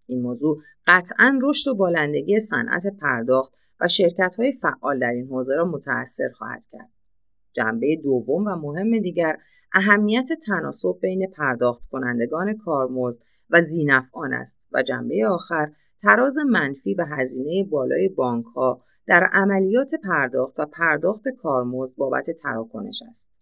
این موضوع قطعا رشد و بالندگی صنعت پرداخت و شرکت های فعال در این حوزه را متأثر خواهد کرد. جنبه دوم و مهم دیگر اهمیت تناسب بین پرداخت کنندگان کارمزد و زینفعان است و جنبه آخر تراز منفی و هزینه بالای بانک ها در عملیات پرداخت و پرداخت کارمزد بابت تراکنش است.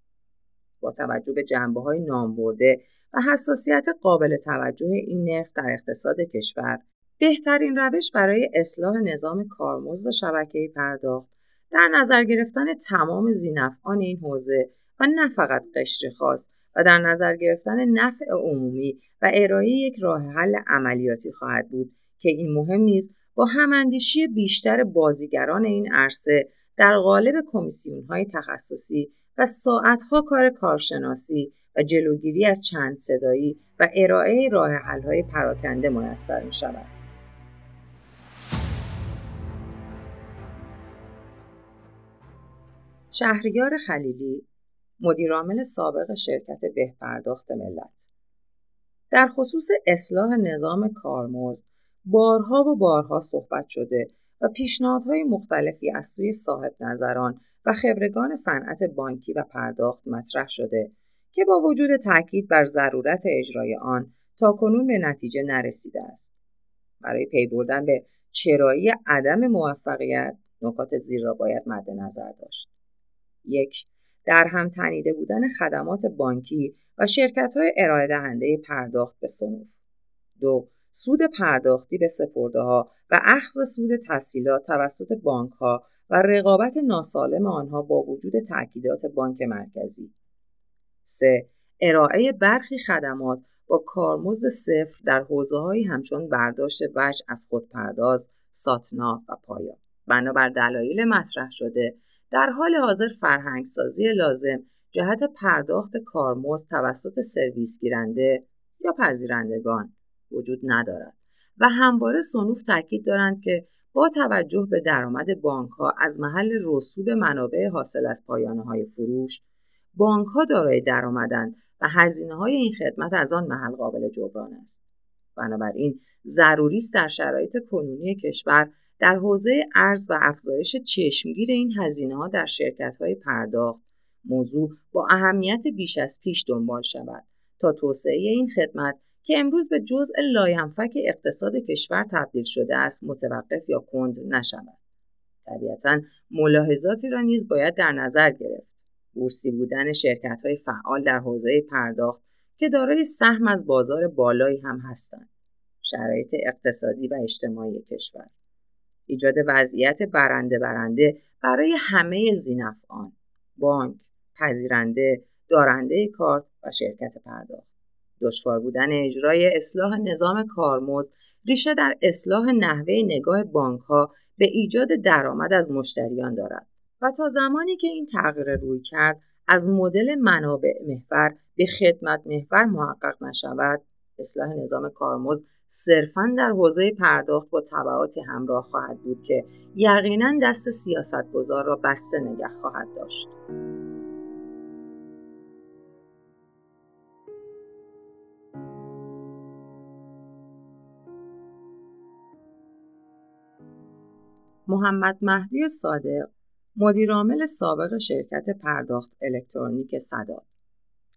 با توجه به جنبه های نامبرده و حساسیت قابل توجه این نرخ در اقتصاد کشور بهترین روش برای اصلاح نظام کارمزد شبکه پرداخت در نظر گرفتن تمام زینفعان این حوزه و نه فقط قشر خاص و در نظر گرفتن نفع عمومی و ارائه یک راه حل عملیاتی خواهد بود که این مهم نیست با هماندیشی بیشتر بازیگران این عرصه در قالب کمیسیون های تخصصی و ساعتها کار کارشناسی و جلوگیری از چند صدایی و ارائه راه حل های پراکنده میسر می شود. شهریار خلیلی مدیرعامل سابق شرکت بهپرداخت ملت در خصوص اصلاح نظام کارمزد بارها و بارها صحبت شده و پیشنهادهای مختلفی از سوی صاحب نظران و خبرگان صنعت بانکی و پرداخت مطرح شده که با وجود تاکید بر ضرورت اجرای آن تا کنون به نتیجه نرسیده است. برای پی بردن به چرایی عدم موفقیت نکات زیر را باید مد نظر داشت. یک در هم تنیده بودن خدمات بانکی و شرکت های ارائه دهنده پرداخت به صنوف. دو سود پرداختی به سپرده ها و اخذ سود تسهیلات توسط بانک ها و رقابت ناسالم آنها با وجود تأکیدات بانک مرکزی. 3. ارائه برخی خدمات با کارمزد صفر در حوزه‌هایی همچون برداشت وجه از خودپرداز، ساتنا و پایا. بنابر دلایل مطرح شده در حال حاضر فرهنگسازی لازم جهت پرداخت کارمزد توسط سرویس گیرنده یا پذیرندگان وجود ندارد و همواره سنوف تاکید دارند که با توجه به درآمد بانک ها از محل رسوب منابع حاصل از پایانه های فروش بانک ها دارای درآمدند و هزینه های این خدمت از آن محل قابل جبران است. بنابراین ضروری است در شرایط کنونی کشور در حوزه ارز و افزایش چشمگیر این هزینه ها در شرکت های پرداخت موضوع با اهمیت بیش از پیش دنبال شود تا توسعه این خدمت که امروز به جزء لاینفک اقتصاد کشور تبدیل شده است متوقف یا کند نشود. طبیعتا ملاحظاتی را نیز باید در نظر گرفت. بورسی بودن شرکت های فعال در حوزه پرداخت که دارای سهم از بازار بالایی هم هستند. شرایط اقتصادی و اجتماعی کشور. ایجاد وضعیت برنده برنده برای همه زینفعان بانک پذیرنده دارنده کارت و شرکت پرداخت. دشوار بودن اجرای اصلاح نظام کارمزد ریشه در اصلاح نحوه نگاه بانک ها به ایجاد درآمد از مشتریان دارد و تا زمانی که این تغییر روی کرد از مدل منابع محور به خدمت محور محقق نشود. اصلاح نظام کارمزد صرفا در حوزه پرداخت با طبعاتی همراه خواهد بود که یقینا دست سیاستگزار را بسته نگه خواهد داشت. محمد مهدی صادق مدیرعامل سابق شرکت پرداخت الکترونیک صداد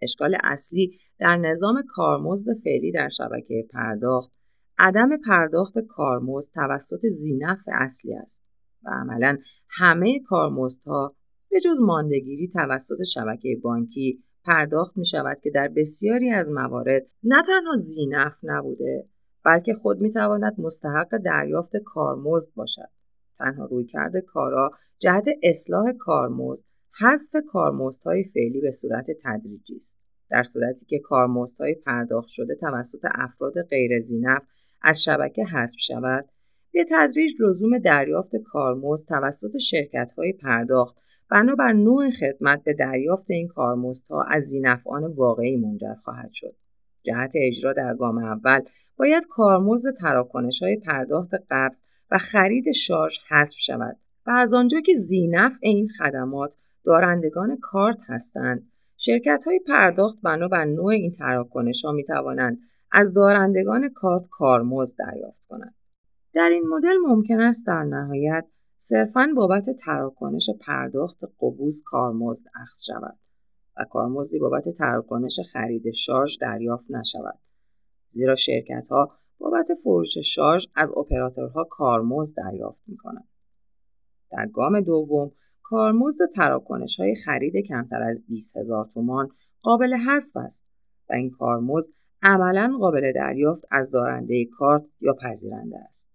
اشکال اصلی در نظام کارمزد فعلی در شبکه پرداخت عدم پرداخت کارمزد توسط زینف اصلی است و عملا همه کارمزدها به جز ماندگیری توسط شبکه بانکی پرداخت می شود که در بسیاری از موارد نه تنها زینف نبوده بلکه خود می تواند مستحق دریافت کارمزد باشد. تنها رویکرد کارا جهت اصلاح کارمزد حذف کارمزدهای فعلی به صورت تدریجی است. در صورتی که کارمزدهای پرداخت شده توسط افراد غیر زینف از شبکه حذف شود. به تدریج لزوم دریافت کارمزد توسط شرکت‌های پرداخت بنابر نوع خدمت به دریافت این کارمزدها از زینفعان واقعی منجر خواهد شد. جهت اجرا در گام اول باید کارمزد تراکنش های پرداخت قبض و خرید شارژ حذف شود و از آنجا که زینف این خدمات دارندگان کارت هستند. شرکت های پرداخت بنابر نوع این تراکنش ها می توانند از دارندگان کارت کارمزد دریافت کنند. در این مدل ممکن است در نهایت صرفاً بابت تراکنش پرداخت قبوز کارمزد اخذ شود و کارمزدی بابت تراکنش خرید شارژ دریافت نشود زیرا شرکت ها بابت فروش شارژ از اپراتورها کارمزد دریافت می کنند. در گام دوم کارمزد تراکنش های خرید کمتر از 20 هزار تومان قابل حذف است و این کارمزد عملا قابل دریافت از دارنده کارت یا پذیرنده است.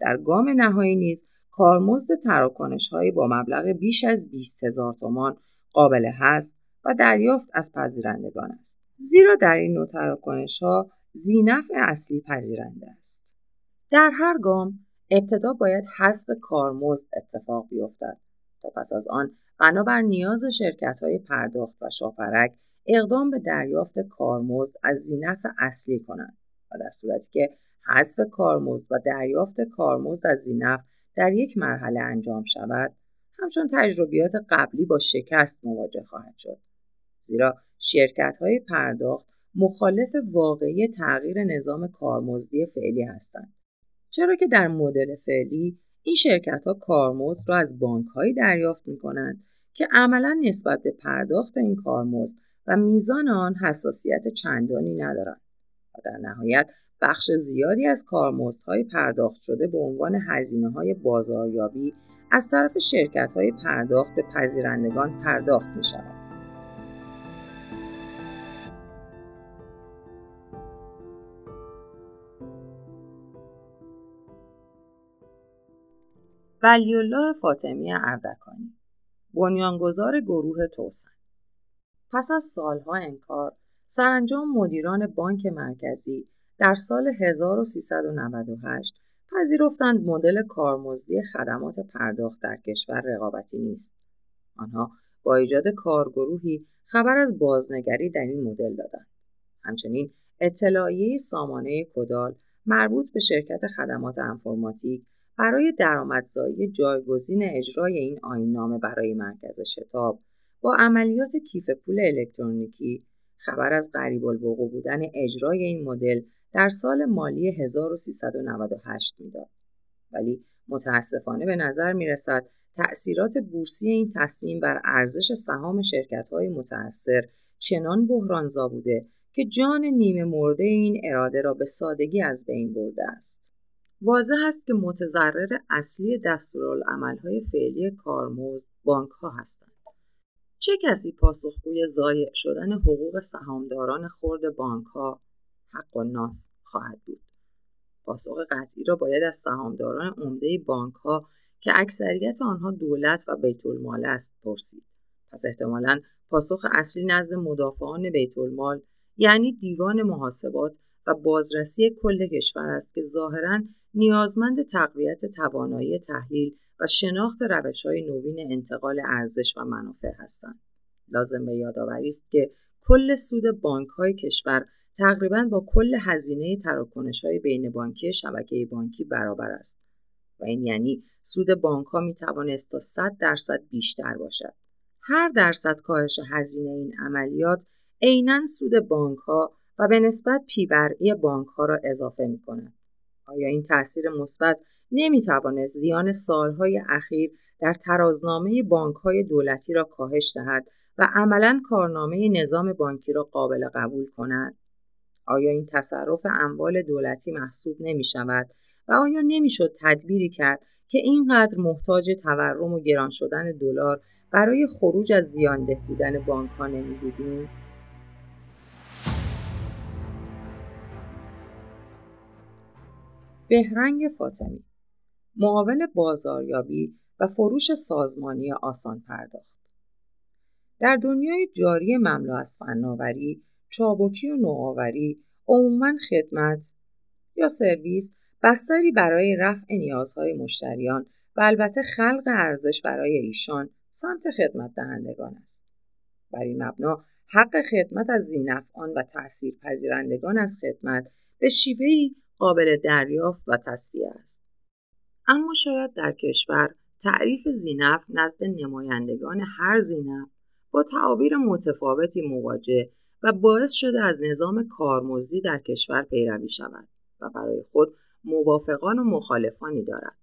در گام نهایی نیز کارمزد تراکنش های با مبلغ بیش از 20 هزار تومان قابل حذف و دریافت از پذیرندگان است. زیرا در این نوع تراکنش ها زینف اصلی پذیرنده است. در هر گام ابتدا باید حذف کارمزد اتفاق بیفتد تا پس از آن بنابر نیاز شرکت های پرداخت و شاپرک اقدام به دریافت کارمزد از زینف اصلی کنند و در صورتی که حذف کارمزد و دریافت کارمزد از زینف در یک مرحله انجام شود همچون تجربیات قبلی با شکست مواجه خواهد شد. زیرا شرکت های پرداخت مخالف واقعی تغییر نظام کارمزدی فعلی هستند. چرا که در مدل فعلی این شرکت ها کارمزد را از بانک هایی دریافت می کنند که عملا نسبت به پرداخت این کارمزد و میزان آن حساسیت چندانی ندارند و در نهایت بخش زیادی از کارمزدهای پرداخت شده به عنوان هزینه های بازاریابی از طرف شرکت های پرداخت به پذیرندگان پرداخت می شود. ولیالله فاطمی اردکانی بنیانگذار گروه توسن پس از سالها انکار سرانجام مدیران بانک مرکزی در سال 1398 پذیرفتند مدل کارمزدی خدمات پرداخت در کشور رقابتی نیست. آنها با ایجاد کارگروهی خبر از بازنگری در این مدل دادند. همچنین اطلاعیه سامانه کدال مربوط به شرکت خدمات انفرماتیک برای درآمدزایی جایگزین اجرای این آینامه برای مرکز شتاب با عملیات کیف پول الکترونیکی خبر از قریب الوقوع بودن اجرای این مدل در سال مالی 1398 می‌داد. ولی متاسفانه به نظر می رسد تأثیرات بورسی این تصمیم بر ارزش سهام شرکت های متأثر چنان بحرانزا بوده که جان نیمه مرده این اراده را به سادگی از بین برده است. واضح است که متضرر اصلی دستورالعملهای فعلی کارمزد بانک ها هستند. چه کسی پاسخگوی ضایع شدن حقوق سهامداران خرد بانک ها حق و ناس خواهد بود؟ پاسخ قطعی را باید از سهامداران عمده بانک ها که اکثریت آنها دولت و بیت المال است پرسید. پس احتمالا پاسخ اصلی نزد مدافعان بیت المال یعنی دیوان محاسبات و بازرسی کل کشور است که ظاهرا نیازمند تقویت توانایی تحلیل و شناخت روش های نوین انتقال ارزش و منافع هستند. لازم به یادآوری است که کل سود بانک های کشور تقریبا با کل هزینه تراکنش های بین بانکی شبکه بانکی برابر است و این یعنی سود بانک ها می توانست تا 100 درصد بیشتر باشد. هر درصد کاهش هزینه این عملیات عینا سود بانک ها و به نسبت پیبرعی بانک ها را اضافه می کند. آیا این تاثیر مثبت نمی توانست زیان سالهای اخیر در ترازنامه بانک های دولتی را کاهش دهد و عملا کارنامه نظام بانکی را قابل قبول کند؟ آیا این تصرف اموال دولتی محسوب نمی شود و آیا نمی‌شد تدبیری کرد که اینقدر محتاج تورم و گران شدن دلار برای خروج از زیانده بودن بانک ها نمی بودیم؟ بهرنگ فاطمی معاون بازاریابی و فروش سازمانی آسان پرداخت در دنیای جاری مملو از فناوری چابکی و نوآوری عموما خدمت یا سرویس بستری برای رفع نیازهای مشتریان و البته خلق ارزش برای ایشان سمت خدمت دهندگان است. بر این مبنا حق خدمت از زینفعان و تأثیر پذیرندگان از خدمت به شیوهی قابل دریافت و تصفیه است. اما شاید در کشور تعریف زینف نزد نمایندگان هر زینف با تعابیر متفاوتی مواجه و باعث شده از نظام کارمزدی در کشور پیروی شود و برای خود موافقان و مخالفانی دارد.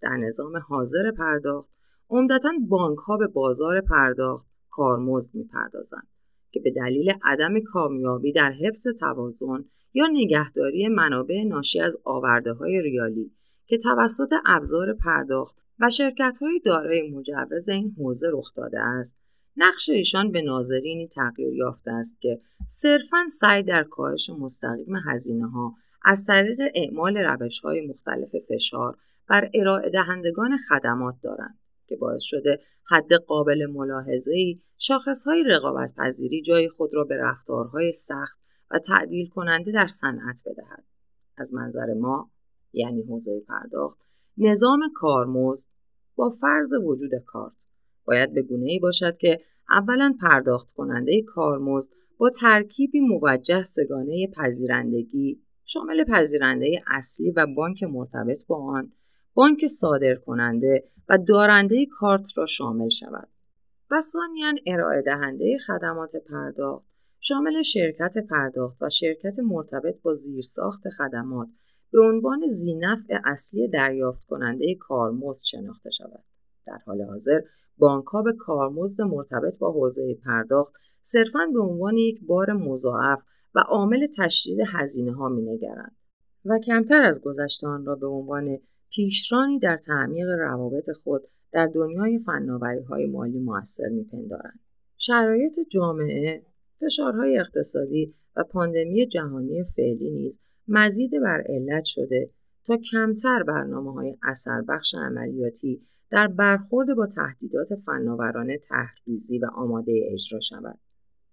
در نظام حاضر پرداخت عمدتا بانک ها به بازار پرداخت کارمزد می‌پردازند که به دلیل عدم کامیابی در حفظ توازن یا نگهداری منابع ناشی از آورده های ریالی که توسط ابزار پرداخت و شرکت های دارای مجوز این حوزه رخ داده است. نقش ایشان به ناظرینی تغییر یافته است که صرفا سعی در کاهش مستقیم هزینه ها از طریق اعمال روش های مختلف فشار بر ارائه دهندگان خدمات دارند که باعث شده حد قابل ملاحظه ای شاخص های رقابت پذیری جای خود را به رفتارهای سخت و تعدیل کننده در صنعت بدهد. از منظر ما یعنی حوزه پرداخت نظام کارمزد با فرض وجود کارت. باید به گونه ای باشد که اولا پرداخت کننده کارمزد با ترکیبی موجه سگانه پذیرندگی شامل پذیرنده اصلی و بانک مرتبط با آن بانک صادر کننده و دارنده کارت را شامل شود. و ثانیا ارائه دهنده خدمات پرداخت. شامل شرکت پرداخت و شرکت مرتبط با زیرساخت خدمات به عنوان زینفع اصلی دریافت کننده کارمزد شناخته شود. در حال حاضر بانک ها به کارمزد مرتبط با حوزه پرداخت صرفاً به عنوان یک بار مضاعف و عامل تشدید هزینه ها می نگرند و کمتر از گذشته آن را به عنوان پیشرانی در تعمیق روابط خود در دنیای فناوری های مالی موثر میپندارند. شرایط جامعه، فشارهای اقتصادی و پاندمی جهانی فعلی نیز مزید بر علت شده تا کمتر برنامه های اثر بخش عملیاتی در برخورد با تهدیدات فناورانه تحریزی و آماده اجرا شود.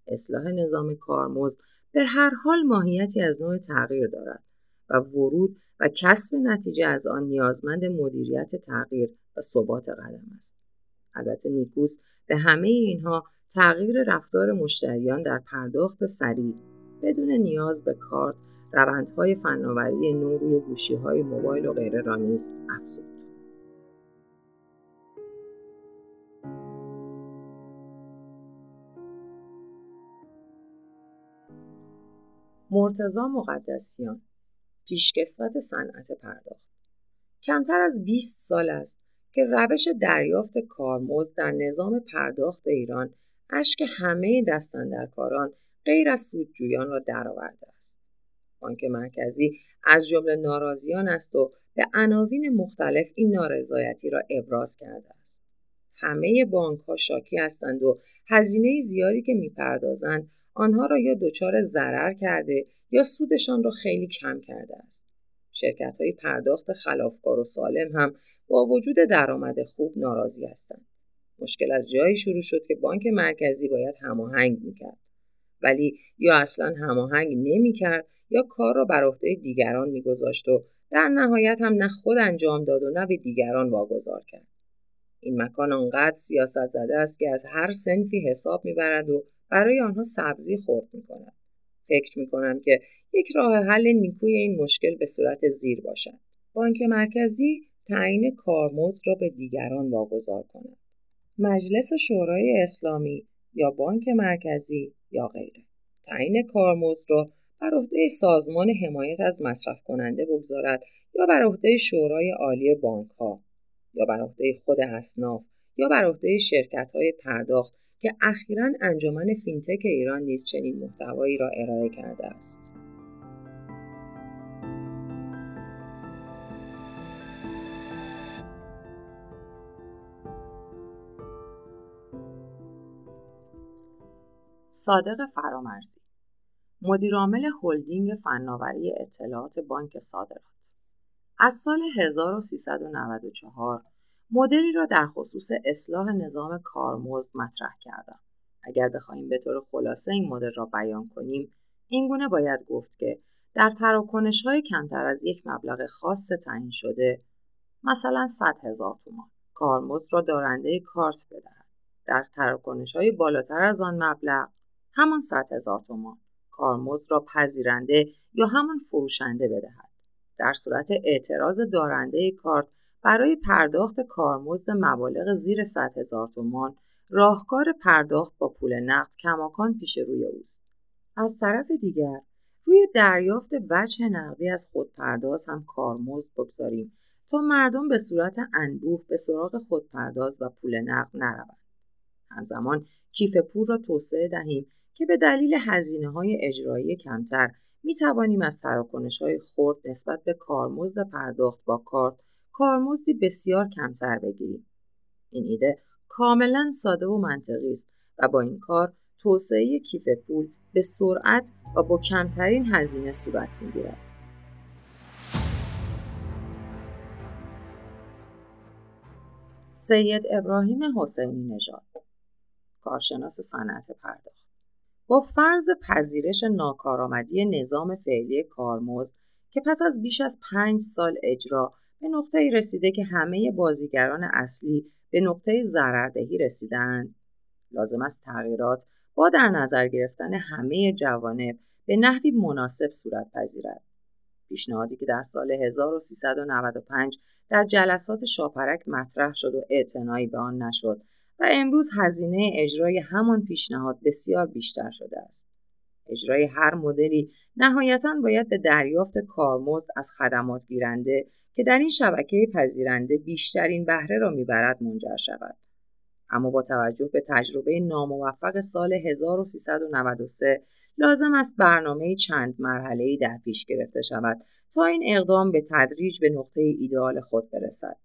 اصلاح نظام کارمزد به هر حال ماهیتی از نوع تغییر دارد و ورود و کسب نتیجه از آن نیازمند مدیریت تغییر و ثبات قدم است. البته نیکوست به همه اینها تغییر رفتار مشتریان در پرداخت سریع بدون نیاز به کارت روندهای فناوری نو روی گوشی های موبایل و غیره را نیز افزود. مرتزا مقدسیان پیشکسوت صنعت پرداخت کمتر از 20 سال است که روش دریافت کارمزد در نظام پرداخت ایران اشک همه دستندرکاران غیر از سودجویان را درآورده است بانک مرکزی از جمله ناراضیان است و به عناوین مختلف این نارضایتی را ابراز کرده است همه بانک ها شاکی هستند و هزینه زیادی که می‌پردازند آنها را یا دچار ضرر کرده یا سودشان را خیلی کم کرده است. شرکت های پرداخت خلافکار و سالم هم با وجود درآمد خوب ناراضی هستند. مشکل از جایی شروع شد که بانک مرکزی باید هماهنگ می‌کرد. ولی یا اصلا هماهنگ نمی‌کرد یا کار را بر عهده دیگران میگذاشت و در نهایت هم نه خود انجام داد و نه به دیگران واگذار کرد. این مکان آنقدر سیاست زده است که از هر سنفی حساب می‌برد و برای آنها سبزی خورد می کند. فکر می کنم که یک راه حل نیکوی این مشکل به صورت زیر باشد. بانک مرکزی تعیین کارمزد را به دیگران واگذار کند. مجلس شورای اسلامی یا بانک مرکزی یا غیره. تعیین کارمزد را بر عهده سازمان حمایت از مصرف کننده بگذارد یا بر عهده شورای عالی بانک ها یا بر عهده خود اصناف یا بر عهده شرکت های پرداخت که اخیرا انجمن فینتک ایران نیز چنین محتوایی را ارائه کرده است. صادق فرامرزی. مدیرعامل هلدینگ فناوری اطلاعات بانک صادرات. از سال 1394 مدلی را در خصوص اصلاح نظام کارمزد مطرح کردم. اگر بخواهیم به طور خلاصه این مدل را بیان کنیم اینگونه باید گفت که در تراکنش های کمتر از یک مبلغ خاص تعیین شده مثلا 100 هزار تومان کارمزد را دارنده کارت بدهد. در تراکنش های بالاتر از آن مبلغ همان 100 هزار تومان کارمزد را پذیرنده یا همان فروشنده بدهد در صورت اعتراض دارنده کارت برای پرداخت کارمزد مبالغ زیر 100 هزار تومان راهکار پرداخت با پول نقد کماکان پیش روی اوست. از طرف دیگر روی دریافت وجه نقدی از خودپرداز هم کارمزد بگذاریم تا مردم به صورت انبوه به سراغ خودپرداز و پول نقد نروند. همزمان کیف پول را توسعه دهیم که به دلیل هزینه های اجرایی کمتر می توانیم از تراکنش های خرد نسبت به کارمزد پرداخت با کارت کارمزدی بسیار کمتر بگیریم. این ایده کاملا ساده و منطقی است و با این کار توسعه کیف پول به سرعت و با کمترین هزینه صورت می‌گیرد. سید ابراهیم حسینی نژاد کارشناس صنعت پرداخت با فرض پذیرش ناکارآمدی نظام فعلی کارمزد که پس از بیش از پنج سال اجرا به نقطه رسیده که همه بازیگران اصلی به نقطه ضرردهی رسیدند لازم است تغییرات با در نظر گرفتن همه جوانب به نحوی مناسب صورت پذیرد. پیشنهادی که در سال 1395 در جلسات شاپرک مطرح شد و اعتنایی به آن نشد و امروز هزینه اجرای همان پیشنهاد بسیار بیشتر شده است. اجرای هر مدلی نهایتا باید به دریافت کارمزد از خدمات گیرنده که در این شبکه پذیرنده بیشترین بهره را می‌برد منجر شود. اما با توجه به تجربه ناموفق سال 1393 لازم است برنامه چند مرحله‌ای در پیش گرفته شود تا این اقدام به تدریج به نقطه ایدئال خود برسد.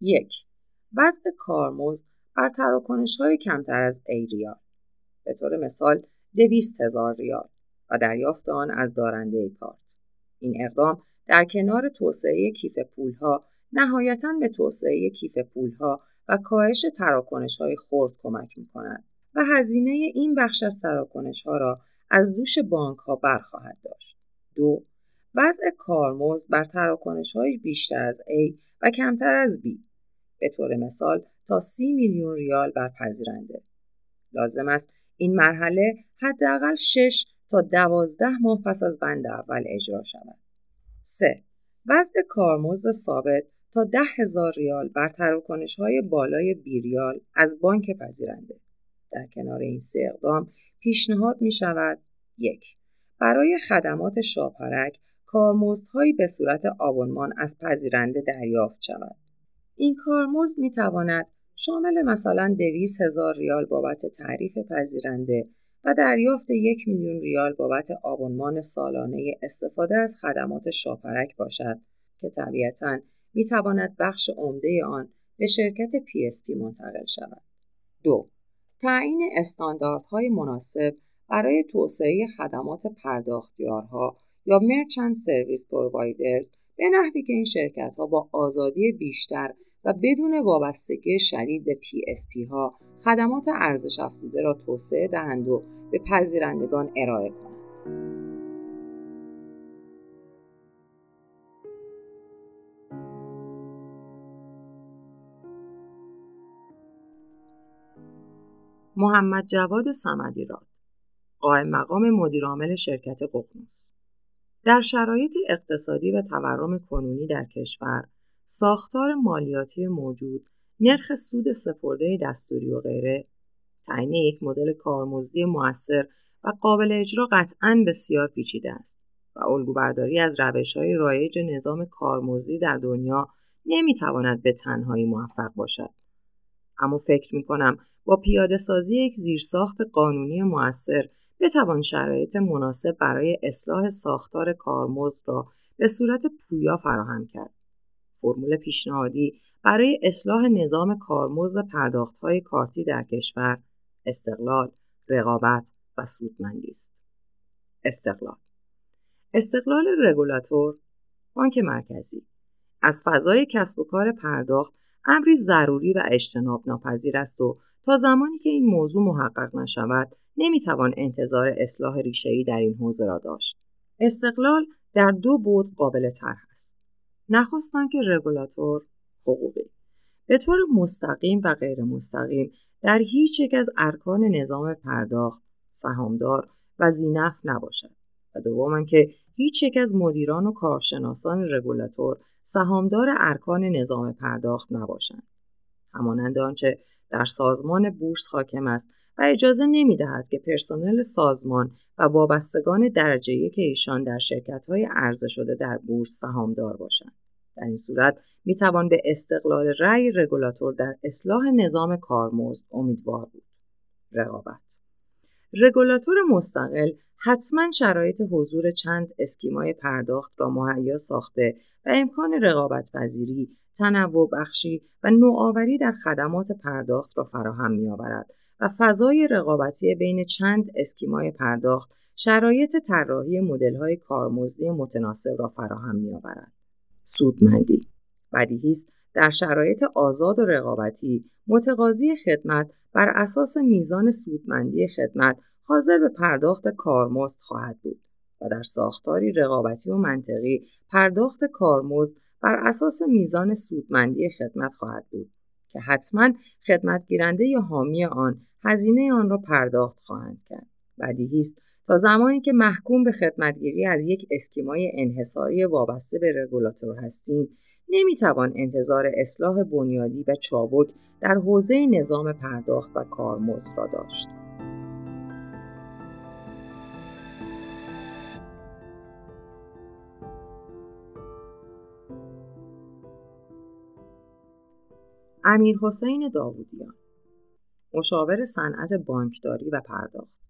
یک وضع کارمزد بر تراکنش های کمتر از ای ریال. به طور مثال دویست هزار ریال و دریافت آن از دارنده کارت. این اقدام در کنار توسعه کیف پولها نهایتا به توسعه کیف پولها و کاهش تراکنش های خرد کمک می کند و هزینه این بخش از تراکنش ها را از دوش بانک ها برخواهد داشت. دو وضع کارمزد بر تراکنش های بیشتر از A و کمتر از B به طور مثال تا 30 میلیون ریال بر پذیرنده. لازم است این مرحله حداقل 6 تا 12 ماه پس از بند اول اجرا شود. 3. وضع کارمزد ثابت تا 10 هزار ریال بر تراکنش های بالای بیریال از بانک پذیرنده. در کنار این سه اقدام پیشنهاد می شود یک برای خدمات شاپرک کارمزدهایی به صورت آبونمان از پذیرنده دریافت شود. این کارمزد می تواند شامل مثلا دویست هزار ریال بابت تعریف پذیرنده و دریافت یک میلیون ریال بابت آبونمان سالانه استفاده از خدمات شاپرک باشد که طبیعتا می تواند بخش عمده آن به شرکت PSP منتقل شود. دو تعیین استانداردهای مناسب برای توسعه خدمات پرداختیارها یا مرچند سرویس پرووایدرز به نحوی که این شرکت ها با آزادی بیشتر و بدون وابستگی شدید به PSP ها خدمات ارزش افزوده را توسعه دهند و به پذیرندگان ارائه کنند. محمد جواد سمدی راد قائم مقام مدیرعامل شرکت ققنوس در شرایط اقتصادی و تورم کنونی در کشور ساختار مالیاتی موجود نرخ سود سپرده دستوری و غیره تعیین یک مدل کارمزدی موثر و قابل اجرا قطعا بسیار پیچیده است و الگوبرداری از روش های رایج نظام کارمزدی در دنیا نمی‌تواند به تنهایی موفق باشد اما فکر می کنم با پیاده سازی یک زیرساخت قانونی موثر بتوان شرایط مناسب برای اصلاح ساختار کارمزد را به صورت پویا فراهم کرد. فرمول پیشنهادی برای اصلاح نظام کارمزد پرداختهای کارتی در کشور استقلال، رقابت و سودمندی است. استقلال استقلال رگولاتور بانک مرکزی از فضای کسب و کار پرداخت امری ضروری و اجتناب ناپذیر است و تا زمانی که این موضوع محقق نشود نمی‌توان انتظار اصلاح ریشه‌ای در این حوزه را داشت. استقلال در دو بود قابل طرح است. نخست که رگولاتور حقوقی به طور مستقیم و غیر مستقیم در هیچ یک از ارکان نظام پرداخت سهامدار و زینف نباشد و دوم که هیچ یک از مدیران و کارشناسان رگولاتور سهامدار ارکان نظام پرداخت نباشند همانند آنچه در سازمان بورس حاکم است و اجازه نمی دهد که پرسنل سازمان و وابستگان درجه که ایشان در شرکت های عرضه شده در بورس سهامدار باشند. در این صورت می توان به استقلال رأی رگولاتور در اصلاح نظام کارمزد امیدوار بود. رقابت رگولاتور مستقل حتما شرایط حضور چند اسکیمای پرداخت را مهیا ساخته و امکان رقابت پذیری، تنوع بخشی و نوآوری در خدمات پرداخت را فراهم می‌آورد و فضای رقابتی بین چند اسکیمای پرداخت شرایط طراحی مدل‌های کارمزدی متناسب را فراهم می‌آورد. سودمندی. بدیهی است در شرایط آزاد و رقابتی متقاضی خدمت بر اساس میزان سودمندی خدمت حاضر به پرداخت کارمزد خواهد بود و در ساختاری رقابتی و منطقی پرداخت کارمزد بر اساس میزان سودمندی خدمت خواهد بود که حتما خدمتگیرنده یا حامی آن هزینه آن را پرداخت خواهند کرد. بدیهی است تا زمانی که محکوم به خدمتگیری از یک اسکیمای انحصاری وابسته به رگولاتور هستیم نمی‌توان انتظار اصلاح بنیادی و چابک در حوزه نظام پرداخت و کارمزد را داشت. امیر حسین داوودیان مشاور صنعت بانکداری و پرداخت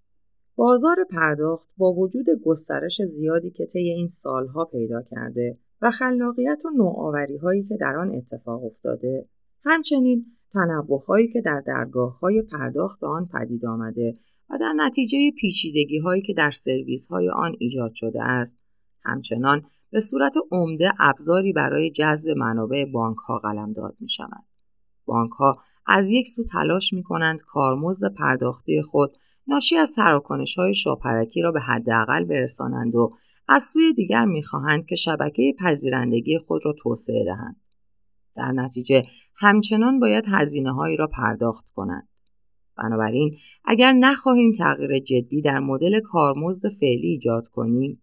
بازار پرداخت با وجود گسترش زیادی که طی این سالها پیدا کرده و خلاقیت و نوآوری هایی که در آن اتفاق افتاده همچنین تنوع هایی که در درگاه های پرداخت آن پدید آمده و در نتیجه پیچیدگی هایی که در سرویس های آن ایجاد شده است همچنان به صورت عمده ابزاری برای جذب منابع بانک ها قلمداد می شود. بانک ها از یک سو تلاش می کنند کارمزد پرداختی خود ناشی از تراکنش های شاپرکی را به حداقل برسانند و از سوی دیگر می‌خواهند که شبکه پذیرندگی خود را توسعه دهند. در نتیجه همچنان باید هزینه هایی را پرداخت کنند. بنابراین اگر نخواهیم تغییر جدی در مدل کارمزد فعلی ایجاد کنیم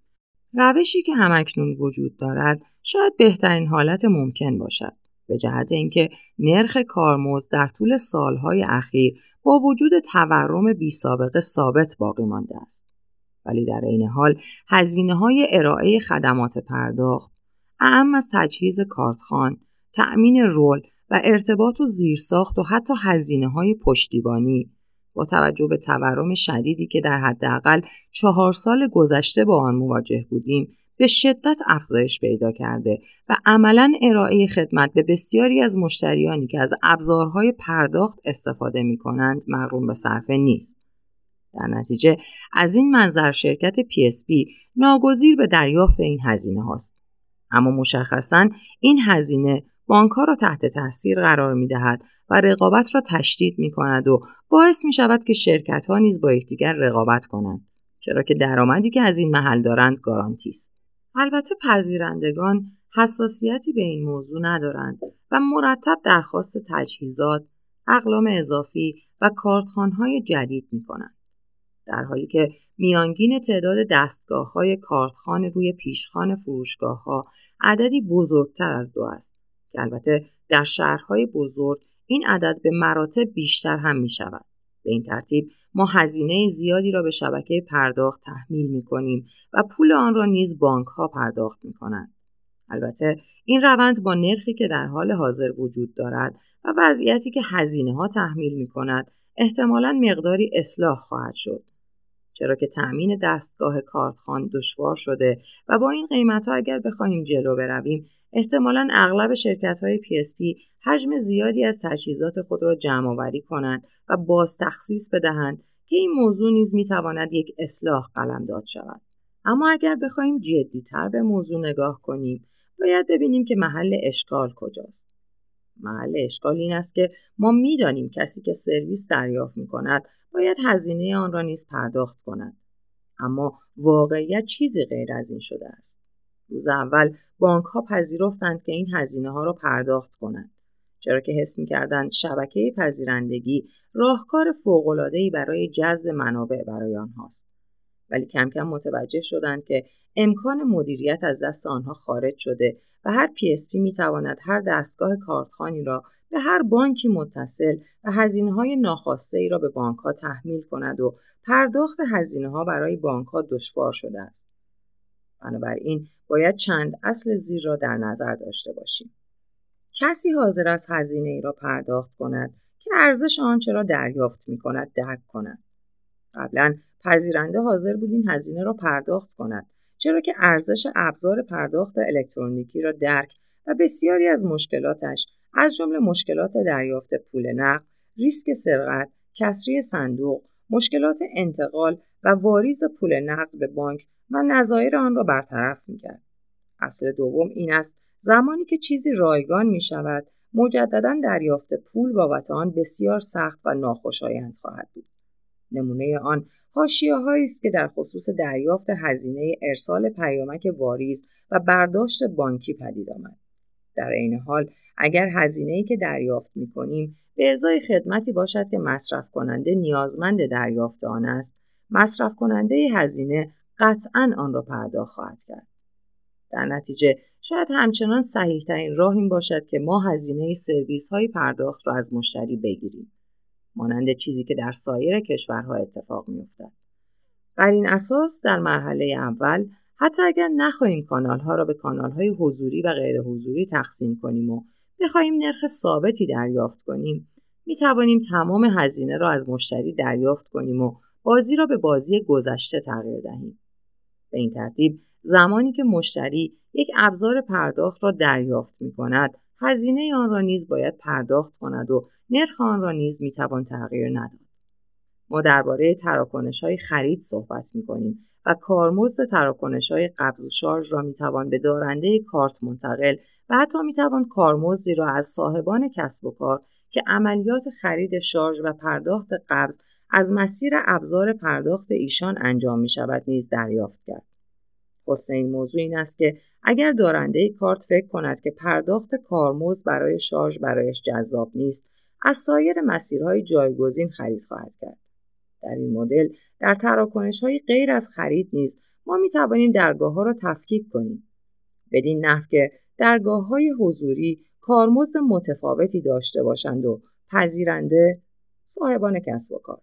روشی که همکنون وجود دارد شاید بهترین حالت ممکن باشد به جهت اینکه نرخ کارمزد در طول سالهای اخیر با وجود تورم بی سابقه ثابت باقی مانده است. ولی در این حال هزینه های ارائه خدمات پرداخت اعم از تجهیز کارتخان، تأمین رول و ارتباط و زیرساخت و حتی هزینه های پشتیبانی با توجه به تورم شدیدی که در حداقل چهار سال گذشته با آن مواجه بودیم به شدت افزایش پیدا کرده و عملا ارائه خدمت به بسیاری از مشتریانی که از ابزارهای پرداخت استفاده می کنند به صرفه نیست. در نتیجه از این منظر شرکت PSP ناگزیر به دریافت این هزینه هاست. اما مشخصا این هزینه بانک ها را تحت تاثیر قرار می دهد و رقابت را تشدید می کند و باعث می شود که شرکت ها نیز با یکدیگر رقابت کنند چرا که درآمدی که از این محل دارند گارانتی است. البته پذیرندگان حساسیتی به این موضوع ندارند و مرتب درخواست تجهیزات، اقلام اضافی و کارتخانهای جدید می کنند. در حالی که میانگین تعداد دستگاه های کارتخان روی پیشخان فروشگاه ها عددی بزرگتر از دو است که البته در شهرهای بزرگ این عدد به مراتب بیشتر هم می شود. به این ترتیب ما هزینه زیادی را به شبکه پرداخت تحمیل می کنیم و پول آن را نیز بانک ها پرداخت می کنند. البته این روند با نرخی که در حال حاضر وجود دارد و وضعیتی که هزینه ها تحمیل می کند احتمالا مقداری اصلاح خواهد شد. چرا که تأمین دستگاه کارتخان دشوار شده و با این قیمت ها اگر بخواهیم جلو برویم احتمالا اغلب شرکت های PSP حجم زیادی از تجهیزات خود را جمع آوری کنند و باز تخصیص بدهند که این موضوع نیز می تواند یک اصلاح قلمداد شود. اما اگر بخواهیم جدیتر به موضوع نگاه کنیم باید ببینیم که محل اشکال کجاست. محل اشکال این است که ما می‌دانیم کسی که سرویس دریافت می کند باید هزینه آن را نیز پرداخت کند. اما واقعیت چیزی غیر از این شده است. روز اول بانک ها پذیرفتند که این هزینه ها را پرداخت کنند. چرا که حس می‌کردند شبکه پذیرندگی راهکار فوق‌العاده‌ای برای جذب منابع برای آنهاست. ولی کم کم متوجه شدند که امکان مدیریت از دست آنها خارج شده و هر PSP می تواند هر دستگاه کارتخانی را به هر بانکی متصل و هزینه های ناخواسته ای را به بانک ها تحمیل کند و پرداخت هزینه ها برای بانک ها دشوار شده است. بنابراین باید چند اصل زیر را در نظر داشته باشیم. کسی حاضر از هزینه ای را پرداخت کند که ارزش آنچه را دریافت می کند درک کند. قبلا پذیرنده حاضر بود این هزینه را پرداخت کند چرا که ارزش ابزار پرداخت الکترونیکی را درک و بسیاری از مشکلاتش از جمله مشکلات دریافت پول نقد، ریسک سرقت، کسری صندوق، مشکلات انتقال و واریز پول نقد به بانک و نظایر آن را برطرف می‌کرد. اصل دوم این است زمانی که چیزی رایگان می شود مجددا دریافت پول بابت آن بسیار سخت و ناخوشایند خواهد بود. نمونه آن حاشیه‌هایی است که در خصوص دریافت هزینه ارسال پیامک واریز و برداشت بانکی پدید آمد. در عین حال اگر هزینه‌ای که دریافت می‌کنیم به ازای خدمتی باشد که مصرف کننده نیازمند دریافت آن است، مصرف کننده هزینه قطعا آن را پرداخت خواهد کرد. در نتیجه شاید همچنان صحیح ترین راه این باشد که ما هزینه سرویس های پرداخت را از مشتری بگیریم. مانند چیزی که در سایر کشورها اتفاق میافتد. بر این اساس در مرحله اول حتی اگر نخواهیم کانال ها را به کانال های حضوری و غیر حضوری تقسیم کنیم و بخواهیم نرخ ثابتی دریافت کنیم می توانیم تمام هزینه را از مشتری دریافت کنیم و بازی را به بازی گذشته تغییر دهیم. به این ترتیب زمانی که مشتری یک ابزار پرداخت را دریافت می کند هزینه آن را نیز باید پرداخت کند و نرخ آن را نیز می توان تغییر نداد. ما درباره تراکنش های خرید صحبت می کنیم و کارمزد تراکنش های قبض و شارژ را می توان به دارنده کارت منتقل و حتی می توان کارمزدی را از صاحبان کسب و کار که عملیات خرید شارژ و پرداخت قبض از مسیر ابزار پرداخت ایشان انجام می شود نیز دریافت کرد. حسن این موضوع این است که اگر دارنده کارت فکر کند که پرداخت کارمزد برای شارژ برایش جذاب نیست از سایر مسیرهای جایگزین خرید خواهد کرد. در این مدل در تراکنش های غیر از خرید نیز ما می توانیم درگاه ها را تفکیک کنیم. بدین نحو که درگاه های حضوری کارمزد متفاوتی داشته باشند و پذیرنده صاحبان کسب و کار.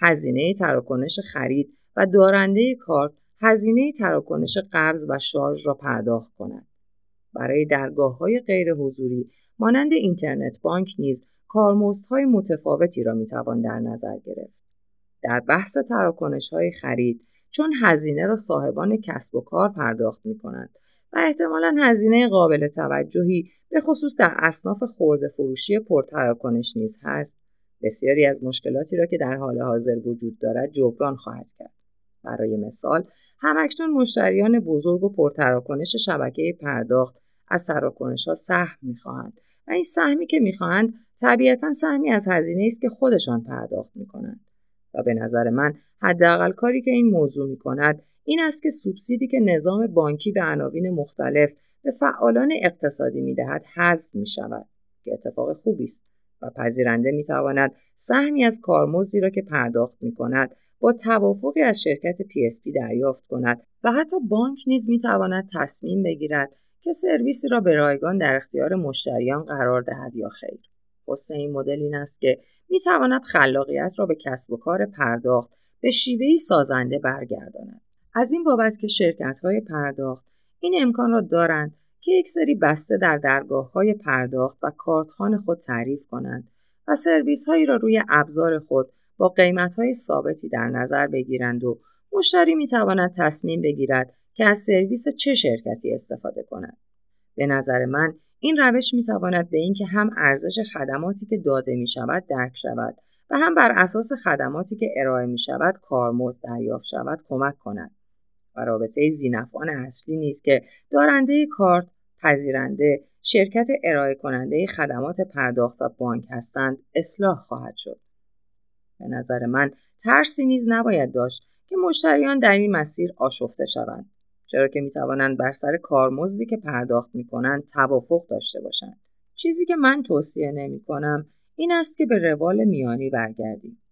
هزینه تراکنش خرید و دارنده کارت هزینه تراکنش قبض و شارژ را پرداخت کند. برای درگاه های غیر حضوری مانند اینترنت بانک نیز کارمزدهای متفاوتی را می‌توان در نظر گرفت. در بحث تراکنش های خرید چون هزینه را صاحبان کسب و کار پرداخت می کنند و احتمالا هزینه قابل توجهی به خصوص در اصناف خورده فروشی پرتراکنش نیز هست بسیاری از مشکلاتی را که در حال حاضر وجود دارد جبران خواهد کرد. برای مثال همکنون مشتریان بزرگ و پرتراکنش شبکه پرداخت از تراکنش ها سهم می‌خواهند و این سهمی که می‌خواهند طبیعتا سهمی از هزینه است که خودشان پرداخت می‌کنند. و به نظر من حداقل کاری که این موضوع می‌کند این است که سوبسیدی که نظام بانکی به عناوین مختلف به فعالان اقتصادی می‌دهد حذف می شود که اتفاق خوبی است. و پذیرنده می تواند سهمی از کارمزدی را که پرداخت می کند با توافقی از شرکت PSP دریافت کند و حتی بانک نیز می تواند تصمیم بگیرد که سرویسی را به رایگان در اختیار مشتریان قرار دهد یا خیر. حسن این مدل این است که می تواند خلاقیت را به کسب و کار پرداخت به شیوهی سازنده برگرداند. از این بابت که شرکت های پرداخت این امکان را دارند که یک سری بسته در درگاه های پرداخت و کارتخان خود تعریف کنند و سرویس هایی را روی ابزار خود با قیمت های ثابتی در نظر بگیرند و مشتری می تواند تصمیم بگیرد که از سرویس چه شرکتی استفاده کند. به نظر من این روش می تواند به اینکه هم ارزش خدماتی که داده می شود درک شود و هم بر اساس خدماتی که ارائه می شود کارمزد دریافت شود کمک کند. و رابطه زینفعان اصلی نیست که دارنده کارت پذیرنده شرکت ارائه کننده خدمات پرداخت و بانک هستند اصلاح خواهد شد. به نظر من ترسی نیز نباید داشت که مشتریان در این مسیر آشفته شوند چرا که می‌توانند بر سر کارمزدی که پرداخت می‌کنند توافق داشته باشند چیزی که من توصیه نمی کنم این است که به روال میانی برگردیم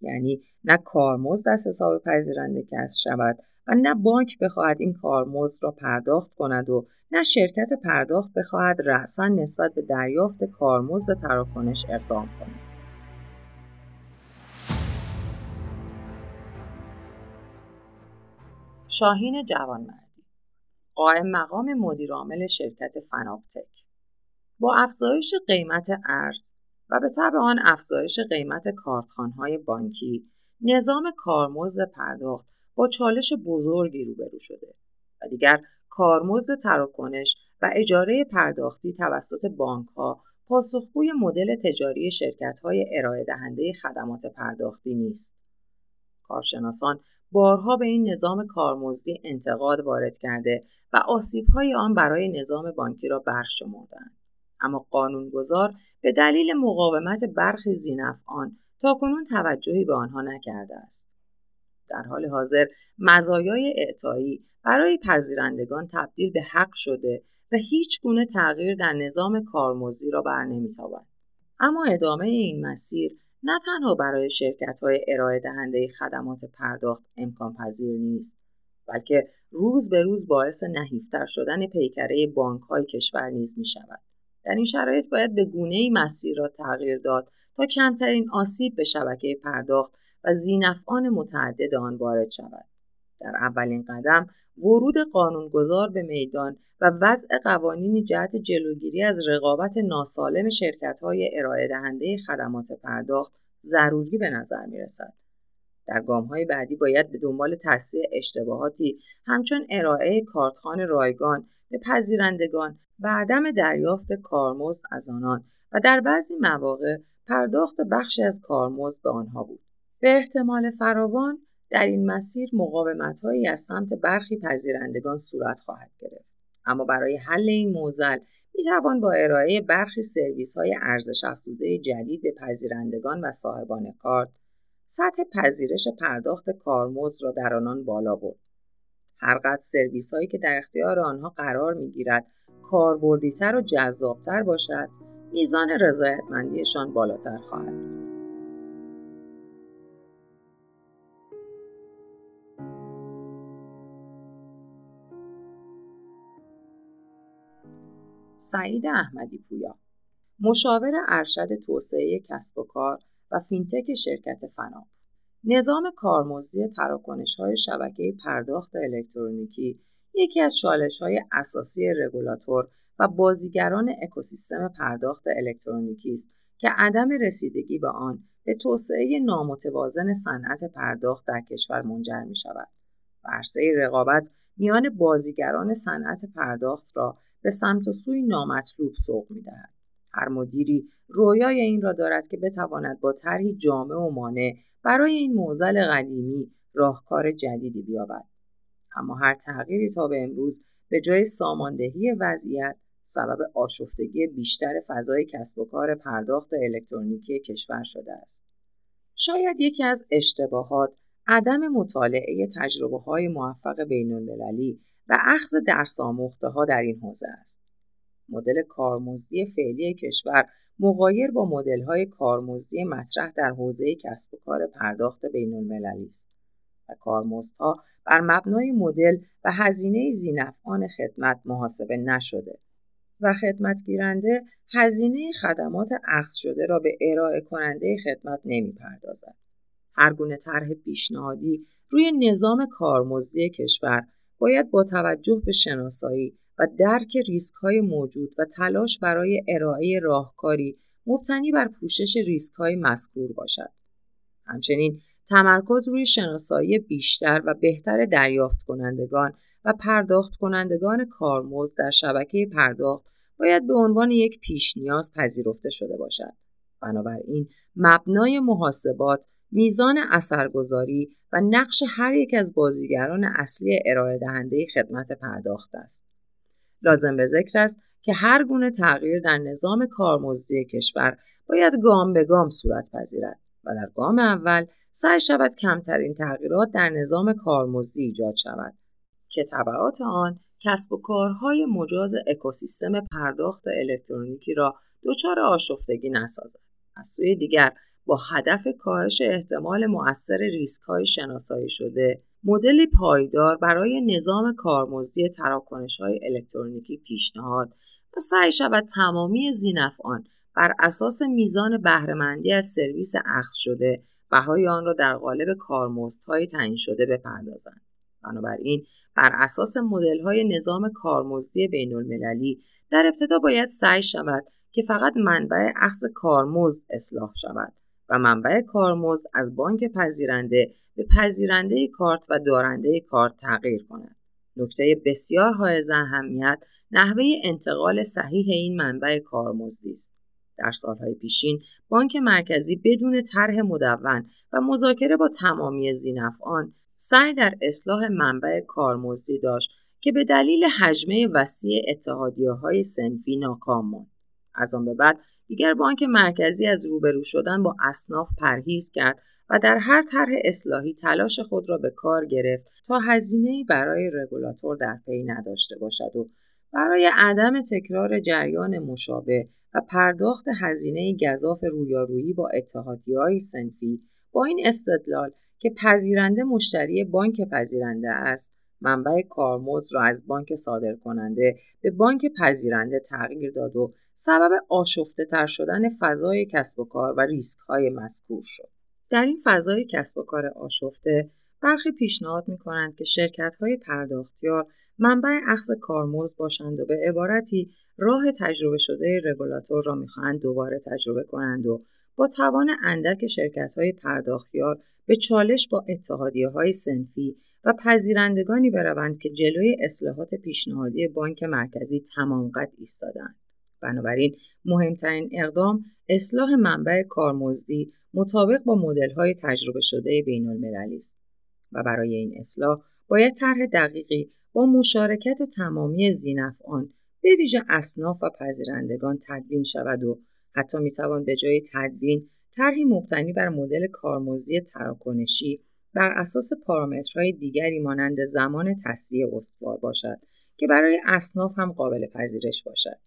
یعنی نه کارمزد از حساب پذیرنده کسب شود و نه بانک بخواهد این کارمزد را پرداخت کند و نه شرکت پرداخت بخواهد رأسا نسبت به دریافت کارمزد تراکنش اقدام کند. شاهین جوانمردی قائم مقام مدیرعامل شرکت فناپتک. با افزایش قیمت ارز و به طبع آن افزایش قیمت کارتخانهای بانکی نظام کارمزد پرداخت با چالش بزرگی روبرو شده و دیگر کارمزد تراکنش و اجاره پرداختی توسط بانک ها پاسخگوی مدل تجاری شرکت های ارائه دهنده خدمات پرداختی نیست. کارشناسان بارها به این نظام کارمزدی انتقاد وارد کرده و آسیبهای آن برای نظام بانکی را برشمردند. اما قانونگذار به دلیل مقاومت برخی زینفعان تاکنون توجهی به آنها نکرده است. در حال حاضر مزایای اعطایی برای پذیرندگان تبدیل به حق شده و هیچ گونه تغییر در نظام کارمزدی را بر نمیتابد. اما ادامه این مسیر نه تنها برای شرکت های ارائه دهنده خدمات پرداخت امکان پذیر نیست بلکه روز به روز باعث نحیفتر شدن پیکره بانک های کشور نیز می شود. در این شرایط باید به گونه ای مسیر را تغییر داد تا کمترین آسیب به شبکه پرداخت و زینفعان متعدد آن وارد شود. در اولین قدم ورود قانونگذار به میدان و وضع قوانینی جهت جلوگیری از رقابت ناسالم شرکت های ارائه دهنده خدمات پرداخت ضروری به نظر می رسد. در گام های بعدی باید به دنبال تصحیح اشتباهاتی همچون ارائه کارتخان رایگان به پذیرندگان و عدم دریافت کارمزد از آنان و در بعضی مواقع پرداخت بخشی از کارمزد به آنها بود. به احتمال فراوان در این مسیر مقاومتهایی از سمت برخی پذیرندگان صورت خواهد گرفت. اما برای حل این موزل می توان با ارائه برخی سرویس های ارزش افزوده جدید به پذیرندگان و صاحبان کارت سطح پذیرش پرداخت کارمزد را در آنان بالا برد. هرقدر سرویس هایی که در اختیار آنها قرار می گیرد کاربردیتر و جذابتر باشد میزان رضایتمندیشان بالاتر خواهد بود. سعید احمدی پویا مشاور ارشد توسعه کسب و کار و فینتک شرکت فناب نظام کارمزدی تراکنش های شبکه پرداخت الکترونیکی یکی از چالش های اساسی رگولاتور و بازیگران اکوسیستم پرداخت الکترونیکی است که عدم رسیدگی به آن به توسعه نامتوازن صنعت پرداخت در کشور منجر می شود. عرصه رقابت میان بازیگران صنعت پرداخت را به سمت و سوی نامطلوب سوق می‌دهد. هر مدیری رویای این را دارد که بتواند با طرحی جامع و مانع برای این موزل قدیمی راهکار جدیدی بیابد. اما هر تغییری تا به امروز به جای ساماندهی وضعیت سبب آشفتگی بیشتر فضای کسب و کار پرداخت الکترونیکی کشور شده است. شاید یکی از اشتباهات عدم مطالعه تجربه های موفق بین المللی و اخذ درس آموخته ها در این حوزه است. مدل کارمزدی فعلی کشور مقایر با مدل های کارمزدی مطرح در حوزه کسب و کار پرداخت بین المللی است و کارمزدها بر مبنای مدل و هزینه زینفعان خدمت محاسبه نشده و خدمتگیرنده هزینه خدمات اخذ شده را به ارائه کننده خدمت نمی پردازد. هر گونه طرح پیشنهادی روی نظام کارمزدی کشور باید با توجه به شناسایی و درک ریسک های موجود و تلاش برای ارائه راهکاری مبتنی بر پوشش ریسک های مذکور باشد. همچنین تمرکز روی شناسایی بیشتر و بهتر دریافت کنندگان و پرداخت کنندگان کارمزد در شبکه پرداخت باید به عنوان یک پیش نیاز پذیرفته شده باشد. بنابراین مبنای محاسبات میزان اثرگذاری و نقش هر یک از بازیگران اصلی ارائه دهنده خدمت پرداخت است. لازم به ذکر است که هر گونه تغییر در نظام کارمزدی کشور باید گام به گام صورت پذیرد و در گام اول سعی شود کمترین تغییرات در نظام کارمزدی ایجاد شود که طبعات آن کسب و کارهای مجاز اکوسیستم پرداخت الکترونیکی را دچار آشفتگی نسازد. از سوی دیگر با هدف کاهش احتمال مؤثر ریسک های شناسایی شده. مدل پایدار برای نظام کارمزدی تراکنش های الکترونیکی پیشنهاد و سعی شود تمامی زینفعان بر اساس میزان بهرهمندی از سرویس اخذ شده بهای آن را در قالب کارمزدهای تعیین شده بپردازند. بنابراین بر اساس های نظام کارمزدی بین المللی در ابتدا باید سعی شود که فقط منبع اخذ کارمزد اصلاح شود. و منبع کارمزد از بانک پذیرنده به پذیرنده کارت و دارنده کارت تغییر کند. نکته بسیار حائز اهمیت نحوه انتقال صحیح این منبع کارمزدی است. در سالهای پیشین بانک مرکزی بدون طرح مدون و مذاکره با تمامی زینفعان سعی در اصلاح منبع کارمزدی داشت که به دلیل حجمه وسیع اتحادیه های سنفی ناکام ماند. از آن به بعد دیگر بانک مرکزی از روبرو شدن با اصناف پرهیز کرد و در هر طرح اصلاحی تلاش خود را به کار گرفت تا هزینه برای رگولاتور در پی نداشته باشد و برای عدم تکرار جریان مشابه و پرداخت هزینه گذاف رویارویی با های سنفی با این استدلال که پذیرنده مشتری بانک پذیرنده است منبع کارمزد را از بانک صادر کننده به بانک پذیرنده تغییر داد و سبب آشفته تر شدن فضای کسب و کار و ریسک های مذکور شد. در این فضای کسب و کار آشفته برخی پیشنهاد می کنند که شرکت های پرداختیار منبع اخذ کارمزد باشند و به عبارتی راه تجربه شده رگولاتور را می‌خواهند دوباره تجربه کنند و با توان اندک شرکت های پرداختیار به چالش با اتحادیه های سنفی و پذیرندگانی بروند که جلوی اصلاحات پیشنهادی بانک مرکزی تمام قد ایستادند. بنابراین مهمترین اقدام اصلاح منبع کارمزدی مطابق با های تجربه شده بین المللی است و برای این اصلاح باید طرح دقیقی با مشارکت تمامی زینفعان به ویژه اصناف و پذیرندگان تدوین شود و حتی می‌توان به جای تدوین طرحی مبتنی بر مدل کارمزدی تراکنشی بر اساس پارامترهای دیگری مانند زمان تصویه استوار باشد که برای اصناف هم قابل پذیرش باشد.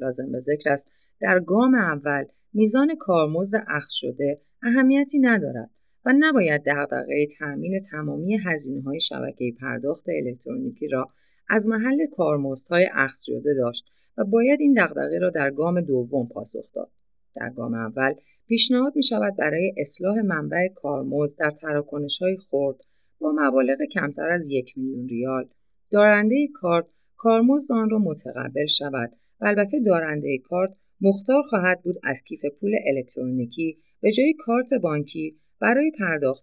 لازم به ذکر است در گام اول میزان کارمزد اخذ شده اهمیتی ندارد و نباید دغدغه تأمین تمامی هزینه های شبکه پرداخت الکترونیکی را از محل کارمزدهای اخذ شده داشت و باید این دغدغه را در گام دوم پاسخ داد. در گام اول پیشنهاد می شود برای اصلاح منبع کارمزد در تراکنش های خرد با مبالغ کمتر از یک میلیون ریال دارنده کارت کارمزد آن را متقبل شود و البته دارنده کارت مختار خواهد بود از کیف پول الکترونیکی به جای کارت بانکی برای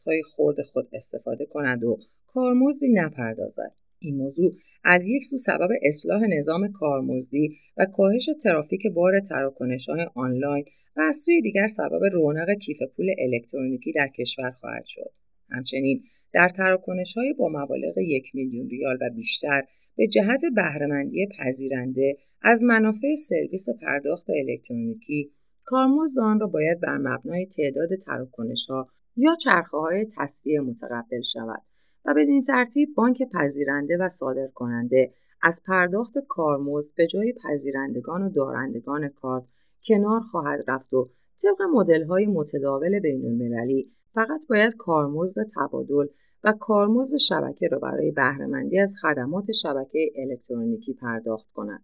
های خرد خود استفاده کند و کارمزدی نپردازد. این موضوع از یک سو سبب اصلاح نظام کارمزدی و کاهش ترافیک بار های آنلاین و از سوی دیگر سبب رونق کیف پول الکترونیکی در کشور خواهد شد. همچنین در های با مبالغ یک میلیون ریال و بیشتر به جهت بهرهمندی پذیرنده از منافع سرویس پرداخت الکترونیکی کارمزد آن را باید بر مبنای تعداد ها یا چرخه های تصویه متقبل شود و بدین ترتیب بانک پذیرنده و صادر کننده از پرداخت کارمزد به جای پذیرندگان و دارندگان کارت کنار خواهد رفت و طبق مدل های متداول بین المللی فقط باید کارمزد تبادل و کارمزد شبکه را برای بهرهمندی از خدمات شبکه الکترونیکی پرداخت کند.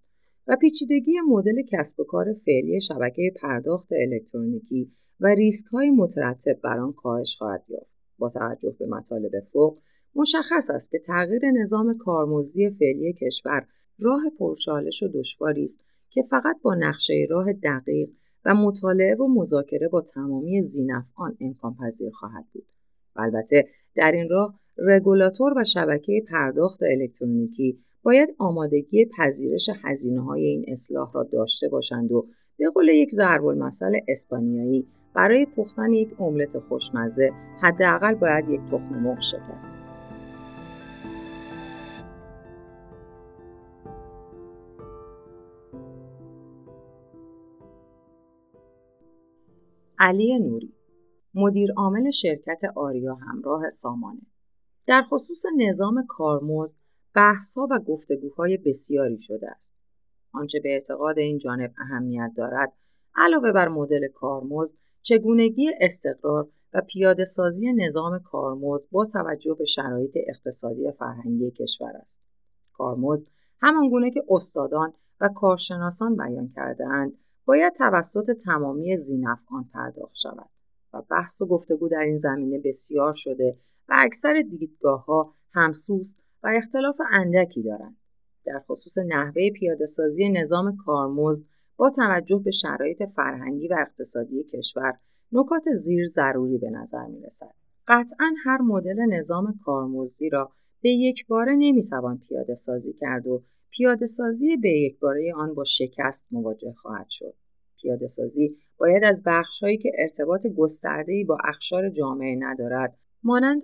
و پیچیدگی مدل کسب و کار فعلی شبکه پرداخت الکترونیکی و ریسک های مترتب بر آن کاهش خواهد یافت با توجه به مطالب فوق مشخص است که تغییر نظام کارمزدی فعلی کشور راه پرچالش و دشواری است که فقط با نقشه راه دقیق و مطالعه و مذاکره با تمامی زینفعان امکان پذیر خواهد بود. البته در این راه رگولاتور و شبکه پرداخت الکترونیکی باید آمادگی پذیرش هزینه های این اصلاح را داشته باشند و به قول یک ضرب المثل اسپانیایی برای پختن یک املت خوشمزه حداقل باید یک تخم مرغ شکست. علی نوری مدیر عامل شرکت آریا همراه سامانه در خصوص نظام کارمزد بحثها و گفتگوهای بسیاری شده است. آنچه به اعتقاد این جانب اهمیت دارد علاوه بر مدل کارمزد چگونگی استقرار و پیاده سازی نظام کارمزد با توجه به شرایط اقتصادی فرهنگی کشور است. کارمزد همان گونه که استادان و کارشناسان بیان کردهاند باید توسط تمامی زینفعان پرداخت شود و بحث و گفتگو در این زمینه بسیار شده و اکثر دیدگاه ها همسوس و اختلاف اندکی دارند. در خصوص نحوه پیاده سازی نظام کارمزد با توجه به شرایط فرهنگی و اقتصادی کشور نکات زیر ضروری به نظر می رسد. قطعا هر مدل نظام کارمزدی را به یک باره نمی‌توان پیاده سازی کرد و پیاده سازی به یک باره آن با شکست مواجه خواهد شد. پیاده سازی باید از بخشهایی که ارتباط گسترده‌ای با اخشار جامعه ندارد مانند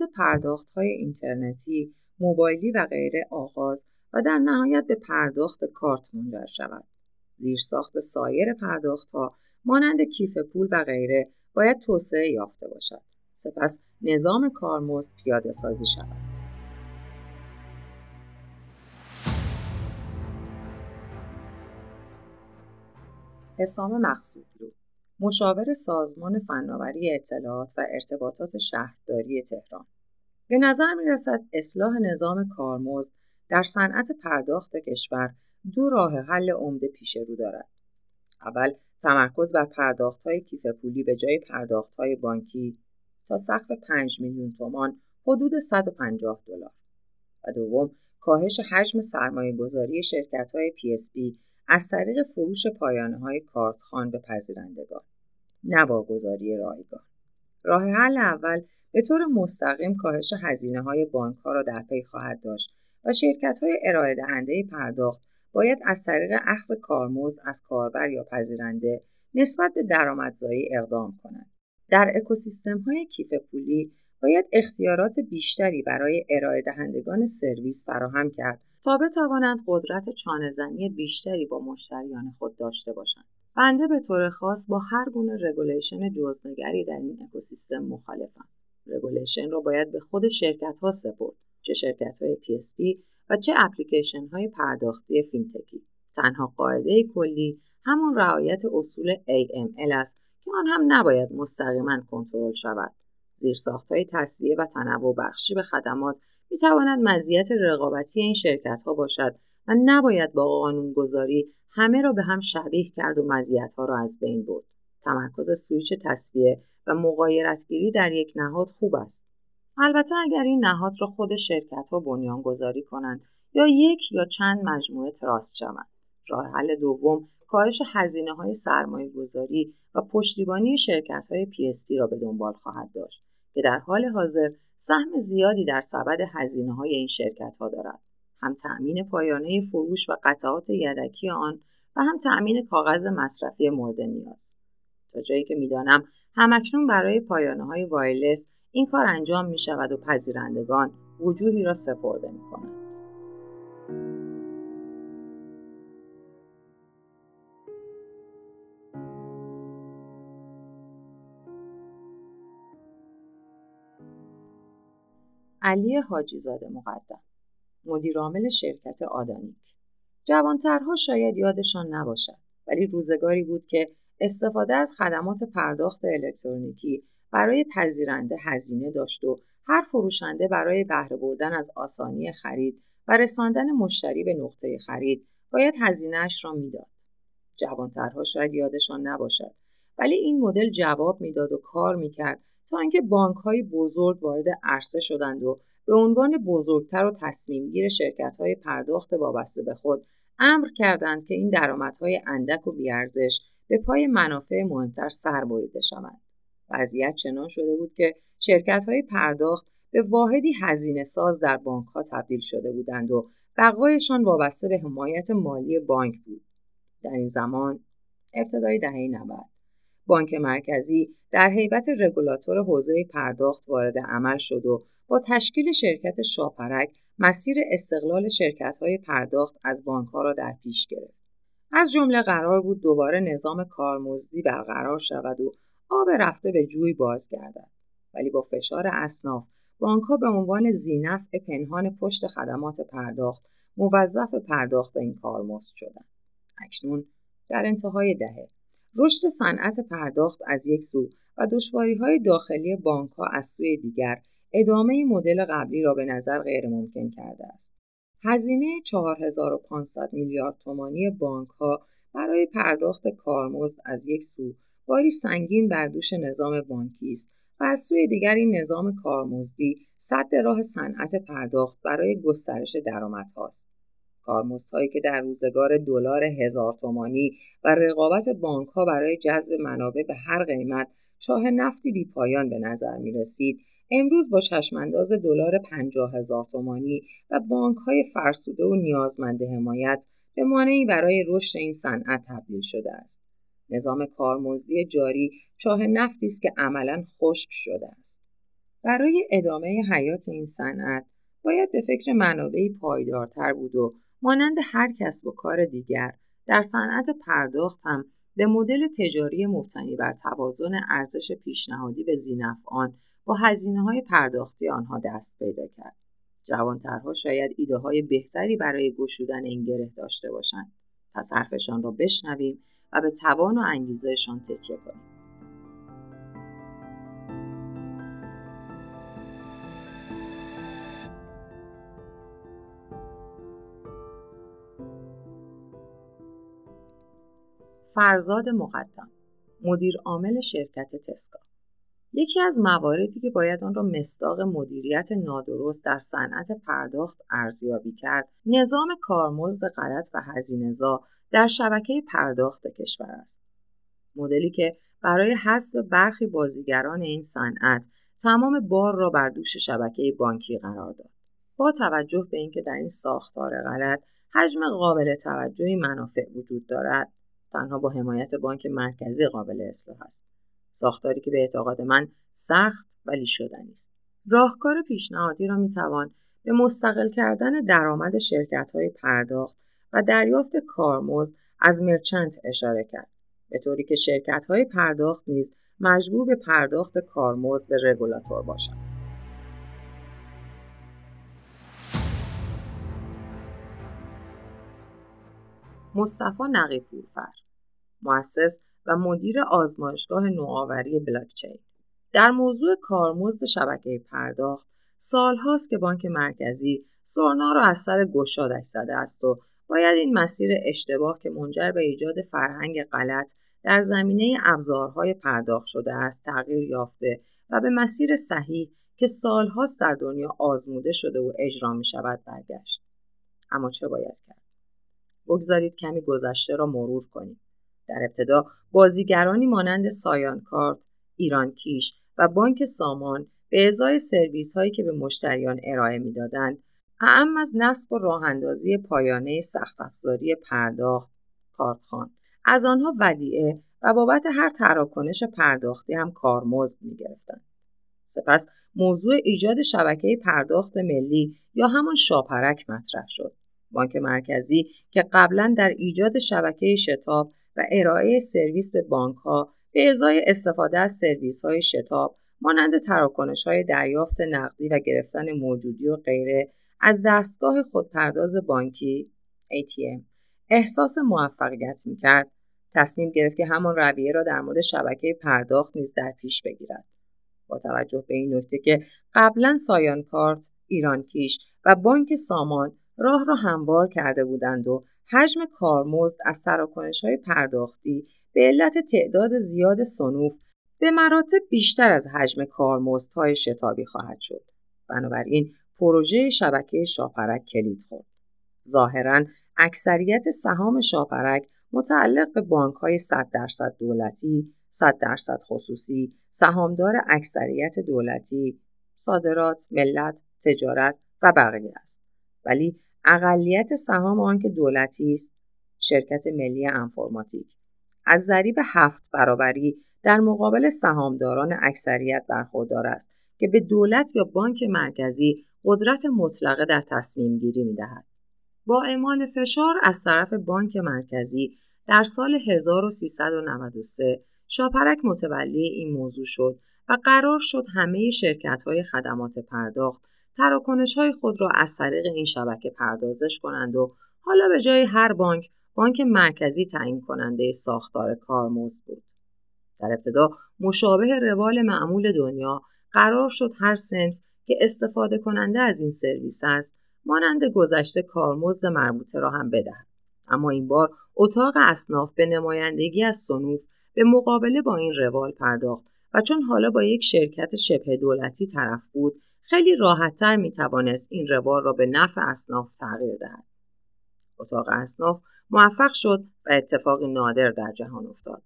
های اینترنتی، موبایلی و غیره آغاز و در نهایت به پرداخت کارت منجر شود. زیرساخت سایر ها مانند کیف پول و غیره باید توسعه یافته باشد. سپس نظام کارمزد پیاده سازی شود. حسام مقصودلو مشاور سازمان فناوری اطلاعات و ارتباطات شهرداری تهران به نظر می رسد اصلاح نظام کارمزد در صنعت پرداخت کشور دو راه حل عمده پیش رو دارد. اول تمرکز بر پرداخت های کیف پولی به جای پرداخت های بانکی تا سقف 5 میلیون تومان حدود 150 دلار. و دوم کاهش حجم سرمایه گذاری شرکت های PSP از طریق فروش پایانه های کارتخان به پذیرندگان نه واگذاری رایگان راه حل اول به طور مستقیم کاهش هزینه های بانک ها را در پی خواهد داشت و شرکت های ارائه دهنده پرداخت باید از طریق اخذ کارمز از کاربر یا پذیرنده نسبت به درآمدزایی اقدام کنند. در اکوسیستم های کیف پولی باید اختیارات بیشتری برای ارائه دهندگان سرویس فراهم کرد تا بتوانند قدرت چانهزنی بیشتری با مشتریان خود داشته باشند. بنده به طور خاص با هر گونه regulation جزء‌نگری در این اکوسیستم مخالفم. regulation را باید به خود شرکت ها سپرد چه شرکت های PSP و چه اپلیکیشن های پرداختی فینتکی. تنها قاعده کلی همون رعایت اصول AML است که آن هم نباید مستقیما کنترل شود. زیرساخت های تسویه و تنوع بخشی به خدمات می تواند مزیت رقابتی این شرکت ها باشد و نباید با قانونگذاری همه را به هم شبیه کرد و مزیت ها را از بین برد. تمرکز سویچ تصویه و مقایرتگیری در یک نهاد خوب است. البته اگر این نهاد را خود شرکت ها بنیان گذاری کنند یا یک یا چند مجموعه تراست شوند. راه حل دوم کاهش هزینه های سرمایه گذاری و پشتیبانی شرکت های PSP را به دنبال خواهد داشت که در حال حاضر سهم زیادی در سبد هزینه های این شرکت ها دارد. هم تأمین پایانه فروش و قطعات یدکی آن و هم تأمین کاغذ مصرفی مورد نیاز. تا جایی که می‌دانم همکنون برای پایانه های وایرلس این کار انجام می شود و پذیرندگان وجوهی را سپرده می کنند. علی حاجیزاده مقدم مدیرعامل شرکت آدانیک جوانترها شاید یادشان نباشد ولی روزگاری بود که استفاده از خدمات پرداخت الکترونیکی برای پذیرنده هزینه داشت و هر فروشنده برای بهره بردن از آسانی خرید و رساندن مشتری به نقطه خرید باید هزینهاش را می‌داد. جوانترها شاید یادشان نباشد ولی این مدل جواب می‌داد و کار می‌کرد تا اینکه بانک های بزرگ وارد عرصه شدند و به عنوان بزرگتر و تصمیمگیر شرکت های پرداخت وابسته به خود امر کردند که این درآمدهای اندک و بیارزش به پای منافع مهمتر سر بریده شوند. وضعیت چنان شده بود که شرکت های پرداخت به واحدی هزینه ساز در بانک ها تبدیل شده بودند و بقایشان وابسته به حمایت مالی بانک بود. در این زمان ابتدای دهه 90 بانک مرکزی در حیبت رگولاتور حوزه پرداخت وارد عمل شد و با تشکیل شرکت شاپرک مسیر استقلال شرکت های پرداخت از بانک ها را در پیش گرفت. از جمله قرار بود دوباره نظام کارمزدی برقرار شود و آب رفته به جوی باز گردد. ولی با فشار اصناف بانک ها به عنوان زینفع پنهان پشت خدمات پرداخت موظف پرداخت این کارمزد شدند. اکنون در انتهای دهه رشد صنعت پرداخت از یک سو و های داخلی ها از سوی دیگر ادامه مدل قبلی را به نظر غیرممکن کرده است. هزینه 4500 میلیارد تومانی بانک ها برای پرداخت کارمزد از یک سو باری سنگین بر دوش نظام بانکی است و از سوی دیگر این نظام کارمزدی صد راه صنعت پرداخت برای گسترش درآمدهاست. کارمزدهایی که در روزگار دلار هزار تومانی و رقابت بانک ها برای جذب منابع به هر قیمت چاه نفتی بی پایان به نظر می رسید امروز با چشمانداز دلار پنجاه هزار تومانی و بانک های فرسوده و نیازمند حمایت به مانعی برای رشد این صنعت تبدیل شده است. نظام کارمزدی جاری چاه نفتی است که عملا خشک شده است. برای ادامه حیات این صنعت باید به فکر منابعی پایدارتر بود و مانند هر کسب و کار دیگر در صنعت پرداخت هم به مدل تجاری مبتنی بر توازن ارزش پیشنهادی به زینفعان با هزینه های پرداختی آنها دست پیدا کرد. جوانترها شاید ایده های بهتری برای گشودن این گره داشته باشند. پس حرفشان را بشنویم و به توان و انگیزهشان تکیه کنیم. فرزاد مقدم مدیر عامل شرکت تسکا یکی از مواردی که باید آن را مستاق مدیریت نادرست در صنعت پرداخت ارزیابی کرد نظام کارمزد غلط و هزینه‌زا در شبکه پرداخت کشور است. مدلی که برای حذف برخی بازیگران این صنعت تمام بار را بر دوش شبکه بانکی قرار داد. با توجه به اینکه در این ساختار غلط حجم قابل توجهی منافع وجود دارد تنها با حمایت بانک مرکزی قابل اصلاح است. ساختاری که به اعتقاد من سخت ولی شدنی است. راهکار پیشنهادی را می‌توان به مستقل کردن درآمد شرکت های پرداخت و دریافت کارمزد از مرچنت اشاره کرد به طوری که شرکت های پرداخت نیز مجبور به پرداخت کارمزد به رگولاتور باشند. مصطفی نقی پورفر مؤسس و مدیر آزمایشگاه نوآوری بلاکچین در موضوع کارمزد شبکه پرداخت سالهاست که بانک مرکزی سرنا را از سر گشادش زده است و باید این مسیر اشتباه که منجر به ایجاد فرهنگ غلط در زمینه ابزارهای پرداخت شده است تغییر یافته و به مسیر صحیح که سالهاست در دنیا آزموده شده و اجرا می شود برگشت. اما چه باید کرد؟ بگذارید کمی گذشته را مرور کنیم. در ابتدا بازیگرانی مانند سایان کارت، ایران کیش و بانک سامان به ازای سرویس هایی که به مشتریان ارائه می‌دادند اعم از نصب و راه اندازی پایانه سخت افزاری پرداخت کارتخان از آنها ودیعه و بابت هر تراکنش پرداختی هم کارمزد می گرفتن. سپس موضوع ایجاد شبکه پرداخت ملی یا همان شاپرک مطرح شد. بانک مرکزی که قبلا در ایجاد شبکه شتاب و ارائه سرویس به بانک ها به ازای استفاده از سرویس های شتاب مانند تراکنش های دریافت نقدی و گرفتن موجودی و غیره از دستگاه خودپرداز بانکی ATM احساس موفقیت می‌کرد. تصمیم گرفت که همان رویه را در مورد شبکه پرداخت نیز در پیش بگیرد. با توجه به این نکته که قبلا سایان کارت ایران کیش و بانک سامان راه را هموار کرده بودند و حجم کارمزد از های پرداختی به علت تعداد زیاد سنوف به مراتب بیشتر از حجم کارمزدهای شتابی خواهد شد. بنابراین پروژه شبکه شاپرک کلید خورد. ظاهرا اکثریت سهام شاپرک متعلق به بانک های 100 درصد دولتی، 100 درصد خصوصی، سهامدار اکثریت دولتی، صادرات، ملت، تجارت و بقیه است. ولی اقلیت سهام آنکه دولتی است شرکت ملی انفرماتیک از ضریب هفت برابری در مقابل سهامداران اکثریت برخوردار است که به دولت یا بانک مرکزی قدرت مطلقه در تصمیم گیری می دهد. با اعمال فشار از طرف بانک مرکزی در سال 1393 شاپرک متولی این موضوع شد و قرار شد همه شرکت های خدمات پرداخت تراکنش های خود را از طریق این شبکه پردازش کنند و حالا به جای هر بانک بانک مرکزی تعیین کننده ساختار کارمزد بود. در ابتدا مشابه روال معمول دنیا قرار شد هر سنف که استفاده کننده از این سرویس است مانند گذشته کارمزد مربوطه را هم بدهد. اما این بار اتاق اصناف به نمایندگی از سنوف به مقابله با این روال پرداخت و چون حالا با یک شرکت شبه دولتی طرف بود خیلی راحتتر می توانست این روال را به نفع اصناف تغییر دهد. اتاق اصناف موفق شد و اتفاق نادر در جهان افتاد.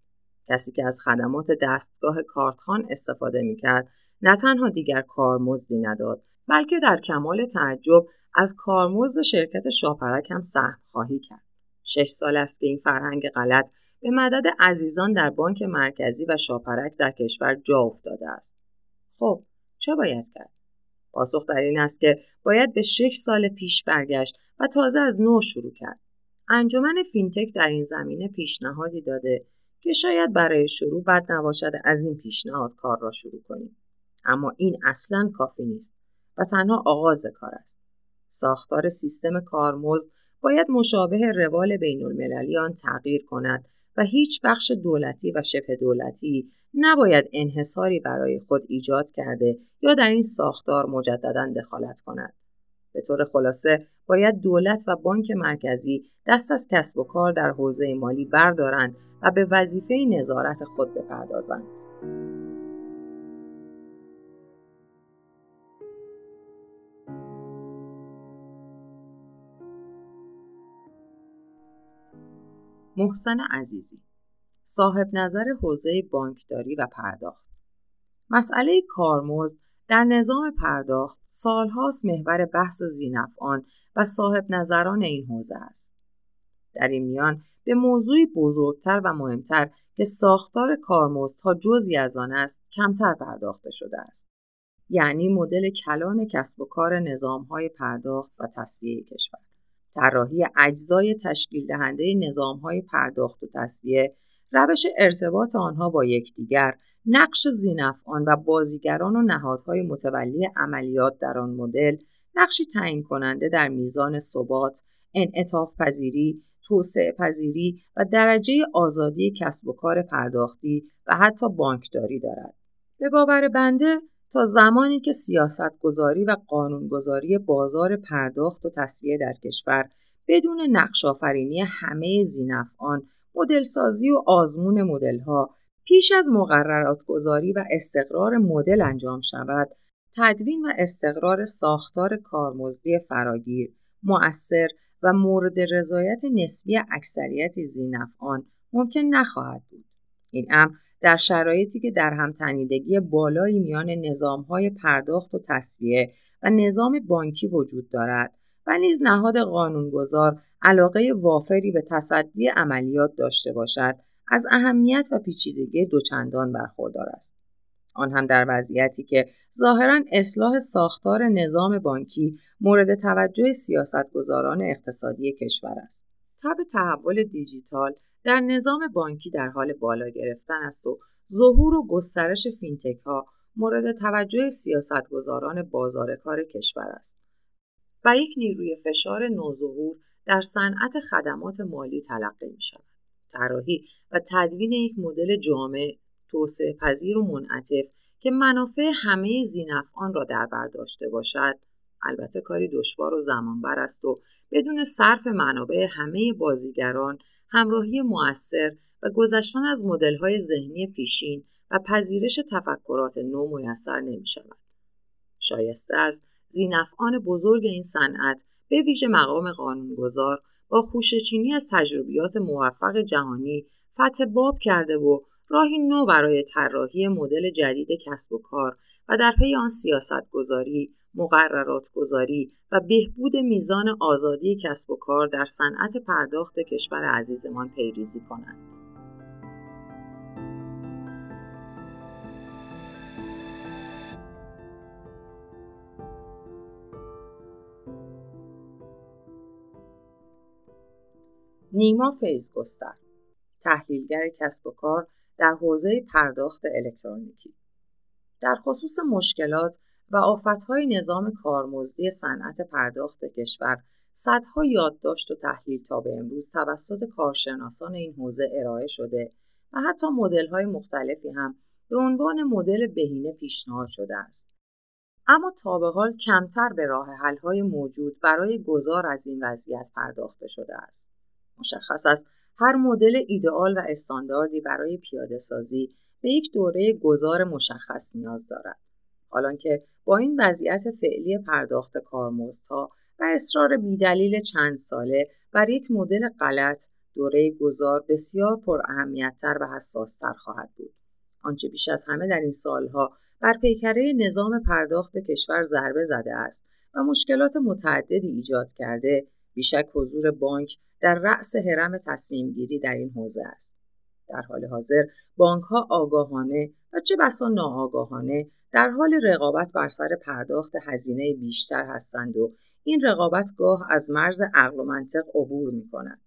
کسی که از خدمات دستگاه کارتخان استفاده می‌کرد نه تنها دیگر کارمزدی نداد بلکه در کمال تعجب از کارمزد شرکت شاپرک هم سهم خواهی کرد. شش سال است که این فرهنگ غلط به مدد عزیزان در بانک مرکزی و شاپرک در کشور جا افتاده است. خب چه باید کرد؟ پاسخ در این است که باید به شش سال پیش برگشت و تازه از نو شروع کرد. انجمن فینتک در این زمینه پیشنهادی داده که شاید برای شروع بد نباشد از این پیشنهاد کار را شروع کنیم. اما این اصلا کافی نیست و تنها آغاز کار است. ساختار سیستم کارمزد باید مشابه روال بین المللی آن تغییر کند و هیچ بخش دولتی و شبه دولتی نباید انحصاری برای خود ایجاد کرده یا در این ساختار مجددا دخالت کند. به طور خلاصه باید دولت و بانک مرکزی دست از کسب و کار در حوزه مالی بردارند و به وظیفه نظارت خود بپردازند. محسن عزیزی صاحب نظر حوزه بانکداری و پرداخت مسئله کارمزد در نظام پرداخت سالهاست محور بحث زینفعان و صاحب نظران این حوزه است. در این میان به موضوعی بزرگتر و مهمتر که ساختار کارمزدها جزی از آن است کمتر پرداخته شده است. یعنی مدل کلان کسب و کار نظامهای پرداخت و تصویه کشور. طراحی اجزای تشکیل دهنده نظامهای پرداخت و تصویه روش ارتباط آنها با یکدیگر نقش زینفعان و بازیگران و نهادهای متولی عملیات در آن مدل نقشی تعیین کننده در میزان ثبات انعطاف پذیری توسعه پذیری و درجه آزادی کسب و کار پرداختی و حتی بانکداری دارد. به باور بنده تا زمانی که سیاست گذاری و قانونگذاری بازار پرداخت و تصویه در کشور بدون نقش آفرینی همه زینفعان مدلسازی و آزمون مدلها. پیش از مقررات گذاری و استقرار مدل انجام شود تدوین و استقرار ساختار کارمزدی فراگیر مؤثر و مورد رضایت نسبی اکثریت زینفعان ممکن نخواهد بود. این امر در شرایطی که در هم تنیدگی بالایی میان نظامهای پرداخت و تصویه و نظام بانکی وجود دارد و نیز نهاد قانونگذار علاقه وافری به تصدی عملیات داشته باشد از اهمیت و پیچیدگی دوچندان برخوردار است. آن هم در وضعیتی که ظاهرا اصلاح ساختار نظام بانکی مورد توجه سیاستگزاران اقتصادی کشور است. تب تحول دیجیتال در نظام بانکی در حال بالا گرفتن است و ظهور و گسترش فینتک ها مورد توجه سیاستگزاران بازار کار کشور است. و یک نیروی فشار نوظهور در صنعت خدمات مالی تلقی می شود. طراحی و تدوین یک مدل جامع توسعه پذیر و منعطف که منافع همه زینفعان را در بر داشته باشد البته کاری دشوار و زمانبر است و بدون صرف منابع همه بازیگران همراهی مؤثر و گذشتن از مدل‌های ذهنی پیشین و پذیرش تفکرات نو میسر نمی شود. شایسته است زینفعان بزرگ این صنعت به ویژه مقام قانونگذار با خوشچینی از تجربیات موفق جهانی فتح باب کرده و راهی نو برای طراحی مدل جدید کسب و کار و در پی آن سیاست گذاری، مقررات گذاری و بهبود میزان آزادی کسب و کار در صنعت پرداخت کشور عزیزمان پیریزی کنند. نیما فیزگستر تحلیلگر کسب و کار در حوزه پرداخت الکترونیکی در خصوص مشکلات و آفتهای نظام کارمزدی صنعت پرداخت کشور صدها یادداشت و تحلیل تا به امروز توسط کارشناسان این حوزه ارائه شده و حتی مدل‌های مختلفی هم به عنوان مدل بهینه پیشنهاد شده است. اما تا به حال کمتر به راه حل‌های موجود برای گذار از این وضعیت پرداخته شده است. مشخص است هر مدل ایدئال و استانداردی برای پیاده سازی به یک دوره گذار مشخص نیاز دارد. حالانکه با این وضعیت فعلی پرداخت کارمزدها و اصرار بیدلیل چند ساله بر یک مدل غلط دوره گذار بسیار پر اهمیتتر و حساستر خواهد بود. آنچه بیش از همه در این سالها بر پیکره نظام پرداخت کشور ضربه زده است و مشکلات متعددی ایجاد کرده بیشک حضور بانک در رأس حرم تصمیم گیری در این حوزه است. در حال حاضر بانک ها آگاهانه و چه بسا ناآگاهانه در حال رقابت بر سر پرداخت هزینه بیشتر هستند و این رقابت گاه از مرز عقل و منطق عبور می کند.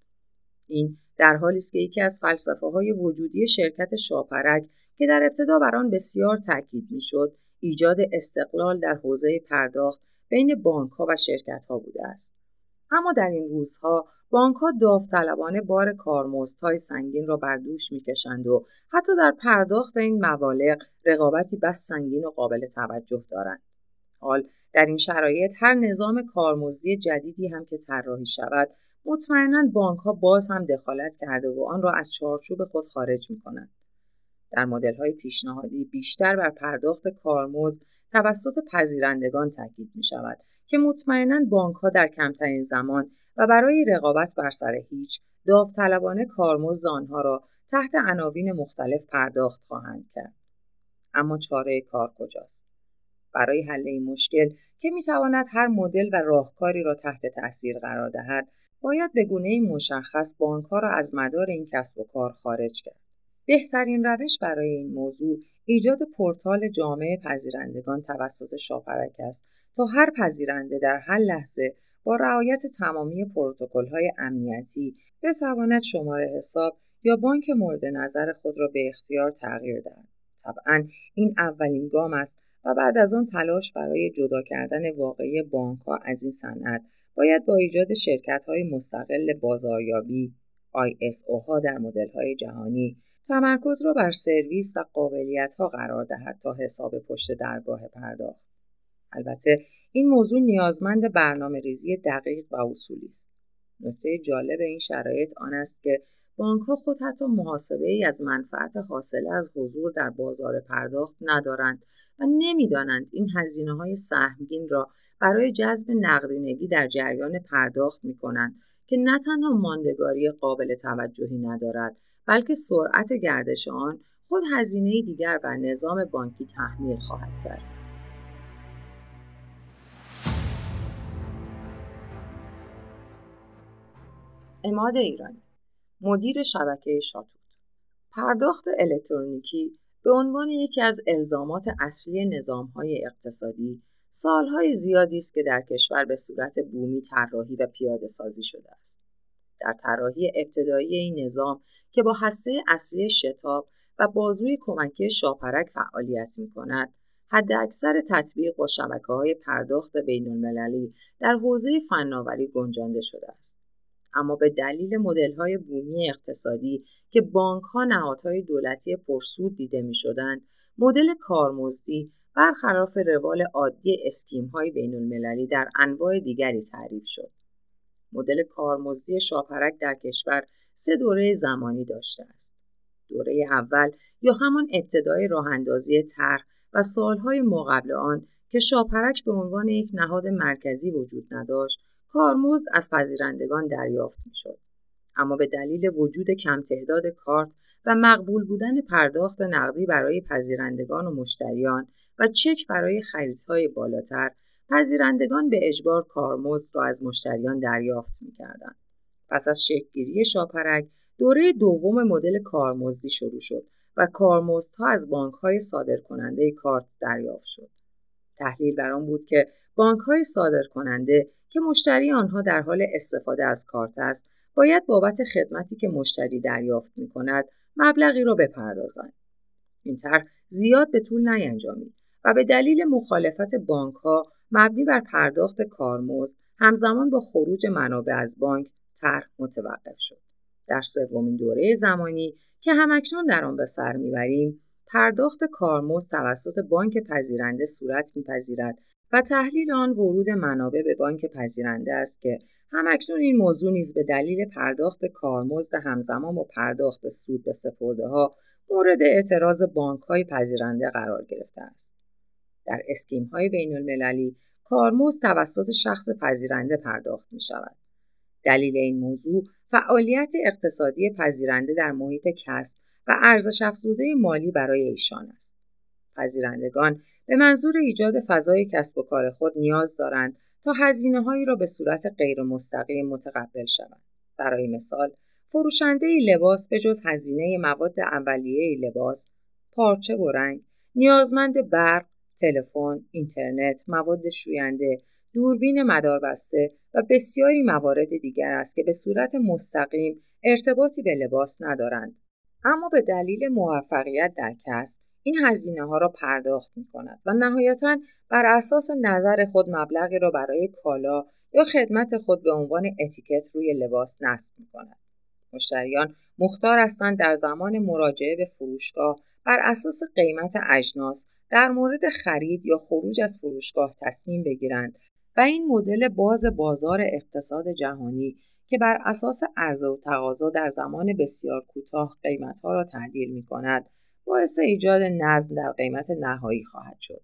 این در حالی است که یکی از فلسفه های وجودی شرکت شاپرک که در ابتدا بر آن بسیار تاکید می‌شد ایجاد استقلال در حوزه پرداخت بین بانک ها و شرکت ها بوده است اما در این روزها بانک ها داوطلبانه بار کارمزدهای سنگین را بر دوش می‌کشند و حتی در پرداخت این مبالغ رقابتی بس سنگین و قابل توجه دارند حال در این شرایط هر نظام کارمزدی جدیدی هم که طراحی شود مطمئنا بانک ها باز هم دخالت کرده و آن را از چارچوب خود خارج می کنند. در مدل های پیشنهادی بیشتر بر پرداخت کارمزد توسط پذیرندگان تاکید می شود که مطمئنا بانک ها در کمترین زمان و برای رقابت بر سر هیچ داوطلبانه کارمزد آنها را تحت عناوین مختلف پرداخت خواهند کرد. اما چاره کار کجاست؟ برای حل این مشکل که می تواند هر مدل و راهکاری را تحت تأثیر قرار دهد، باید به گونه مشخص بانک ها را از مدار این کسب و کار خارج کرد. بهترین روش برای این موضوع ایجاد پورتال جامعه پذیرندگان توسط شاپرک است تا هر پذیرنده در هر لحظه با رعایت تمامی های امنیتی بتواند شماره حساب یا بانک مورد نظر خود را به اختیار تغییر دهد. طبعا این اولین گام است و بعد از آن تلاش برای جدا کردن واقعی بانک ها از این صنعت باید با ایجاد شرکت های مستقل بازاریابی ISO ها در مدل های جهانی تمرکز را بر سرویس و قابلیت ها قرار دهد تا حساب پشت درگاه پرداخت. البته این موضوع نیازمند برنامه ریزی دقیق و اصولی است. نکته جالب این شرایط آن است که بانک ها خود حتی محاسبه ای از منفعت حاصله از حضور در بازار پرداخت ندارند و نمی‌دانند این هزینه های سهمگین را برای جذب نقدینگی در جریان پرداخت می کنند که نه تنها ماندگاری قابل توجهی ندارد بلکه سرعت گردش آن خود هزینه دیگر بر نظام بانکی تحمیل خواهد کرد. اماد ایرانی مدیر شبکه شاتوت پرداخت الکترونیکی به عنوان یکی از الزامات اصلی نظامهای اقتصادی سالهای زیادی است که در کشور به صورت بومی طراحی و پیاده سازی شده است. در طراحی ابتدایی این نظام که با هسته اصلی شتاب و بازوی کمکی شاپرک فعالیت می کند، حد اکثر تطبیق با شبکه های پرداخت بین المللی در حوزه فناوری گنجانده شده است. اما به دلیل مدل های بومی اقتصادی که بانک ها نهادهای دولتی پرسود دیده می شدند، مدل کارمزدی برخلاف روال عادی اسکیم های بین المللی در انواع دیگری تعریف شد. مدل کارمزدی شاپرک در کشور سه دوره زمانی داشته است. دوره اول یا همان ابتدای راه اندازی طرح و سالهای مقابل آن که شاپرک به عنوان یک نهاد مرکزی وجود نداشت، کارمزد از پذیرندگان دریافت می‌شد. اما به دلیل وجود کم تعداد کارت و مقبول بودن پرداخت نقدی برای پذیرندگان و مشتریان و چک برای خریدهای بالاتر پذیرندگان به اجبار کارمزد را از مشتریان دریافت می‌کردند پس از شکلگیری شاپرک دوره دوم مدل کارمزدی شروع شد و کارمزدها از بانک های صادر کننده کارت دریافت شد. تحلیل بر آن بود که بانک های صادر کننده که مشتری آنها در حال استفاده از کارت است باید بابت خدمتی که مشتری دریافت می کند مبلغی را بپردازند. این طرح زیاد به طول نینجامید و به دلیل مخالفت بانک ها مبنی بر پرداخت کارمزد همزمان با خروج منابع از بانک طرح متوقف شد. در سومین دوره زمانی که همکنون در آن به سر می‌بریم پرداخت کارمزد توسط بانک پذیرنده صورت میپذیرد و تحلیل آن ورود منابع به بانک پذیرنده است که همکنون این موضوع نیز به دلیل پرداخت کارمزد همزمان با پرداخت سود به سپرده ها مورد اعتراض بانک های پذیرنده قرار گرفته است. در اسکیم های بین المللی کارمزد توسط شخص پذیرنده پرداخت می شود. دلیل این موضوع فعالیت اقتصادی پذیرنده در محیط کسب و ارزش افزوده مالی برای ایشان است. پذیرندگان به منظور ایجاد فضای کسب و کار خود نیاز دارند تا هزینه هایی را به صورت غیر مستقیم متقبل شوند. برای مثال، فروشنده لباس به جز هزینه مواد اولیه لباس، پارچه و رنگ، نیازمند برق، تلفن، اینترنت، مواد شوینده، دوربین مداربسته و بسیاری موارد دیگر است که به صورت مستقیم ارتباطی به لباس ندارند. اما به دلیل موفقیت در کسب این هزینه ها را پرداخت می کند و نهایتا بر اساس نظر خود مبلغی را برای کالا یا خدمت خود به عنوان اتیکت روی لباس نصب می کند. مشتریان مختار هستند در زمان مراجعه به فروشگاه بر اساس قیمت اجناس در مورد خرید یا خروج از فروشگاه تصمیم بگیرند و این مدل باز بازار اقتصاد جهانی که بر اساس عرضه و تقاضا در زمان بسیار کوتاه قیمتها را تعدیل می کند باعث ایجاد نظم در قیمت نهایی خواهد شد.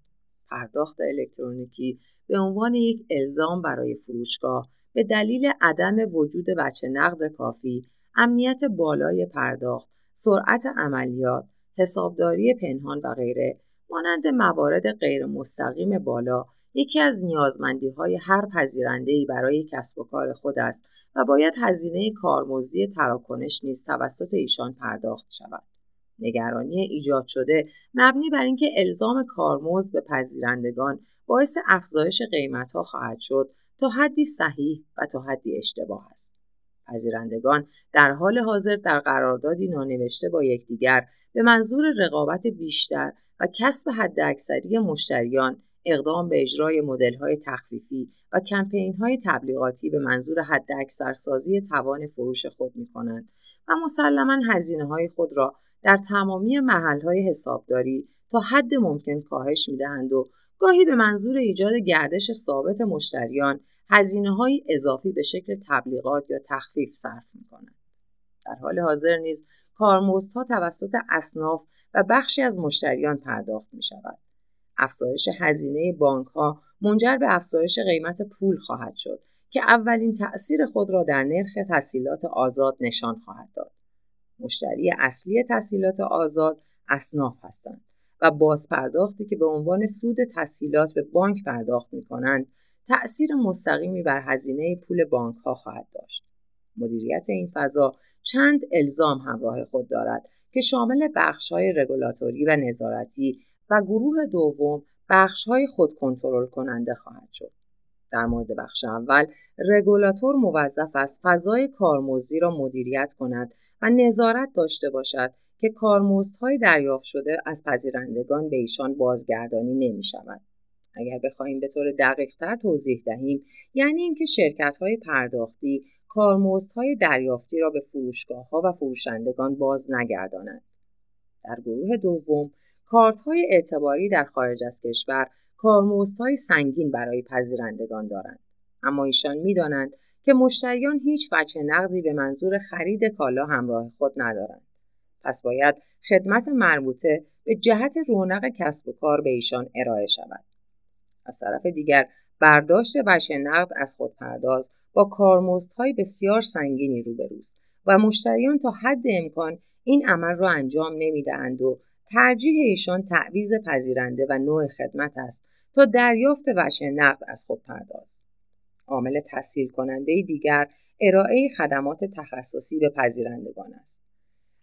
پرداخت الکترونیکی به عنوان یک الزام برای فروشگاه به دلیل عدم وجود بچه نقد کافی، امنیت بالای پرداخت، سرعت عملیات، حسابداری پنهان و غیره مانند موارد غیر مستقیم بالا یکی از نیازمندی های هر پذیرنده ای برای کسب و کار خود است و باید هزینه کارمزدی تراکنش نیز توسط ایشان پرداخت شود. نگرانی ایجاد شده مبنی بر اینکه الزام کارمزد به پذیرندگان باعث افزایش قیمتها خواهد شد تا حدی صحیح و تا حدی اشتباه است. پذیرندگان در حال حاضر در قراردادی نانوشته با یکدیگر به منظور رقابت بیشتر و کسب حداکثری مشتریان اقدام به اجرای های تخفیفی و های تبلیغاتی به منظور حداکثرسازی توان فروش خود کنند و مسلما های خود را در تمامی های حسابداری تا حد ممکن کاهش دهند و گاهی به منظور ایجاد گردش ثابت مشتریان هزینه های اضافی به شکل تبلیغات یا تخفیف صرف می کنند. در حال حاضر نیز کارمزدها توسط اصناف و بخشی از مشتریان پرداخت می شود. افزایش هزینه بانک ها منجر به افزایش قیمت پول خواهد شد که اولین تأثیر خود را در نرخ تسهیلات آزاد نشان خواهد داد. مشتری اصلی تسهیلات آزاد اصناف هستند و بازپرداختی که به عنوان سود تسهیلات به بانک پرداخت می کنند تأثیر مستقیمی بر هزینه پول بانک ها خواهد داشت. مدیریت این فضا چند الزام همراه خود دارد که شامل بخش های رگولاتوری و نظارتی و گروه دوم بخش های خود کنترل کننده خواهد شد. در مورد بخش اول رگولاتور موظف است فضای کارمزدی را مدیریت کند و نظارت داشته باشد که کارمزدهای دریافت شده از پذیرندگان به ایشان بازگردانی نمی شود. اگر بخواهیم به طور دقیقتر توضیح دهیم یعنی اینکه شرکت های پرداختی کارمزدهای دریافتی را به فروشگاه ها و فروشندگان باز نگردانند. در گروه دوم کارت های اعتباری در خارج از کشور کارمزدهای سنگین برای پذیرندگان دارند. اما ایشان می‌دانند که مشتریان هیچ وجه نقدی به منظور خرید کالا همراه خود ندارند. پس باید خدمت مربوطه به جهت رونق کسب و کار به ایشان ارائه شود. از طرف دیگر برداشت وجه نقد از خودپرداز با کارمزدهای بسیار سنگینی روبروست و مشتریان تا حد امکان این عمل را انجام نمی‌دهند و ترجیح ایشان تعویز پذیرنده و نوع خدمت است تا دریافت وجه نقد از خودپرداز. عامل تسهیل کننده دیگر ارائه خدمات تخصصی به پذیرندگان است.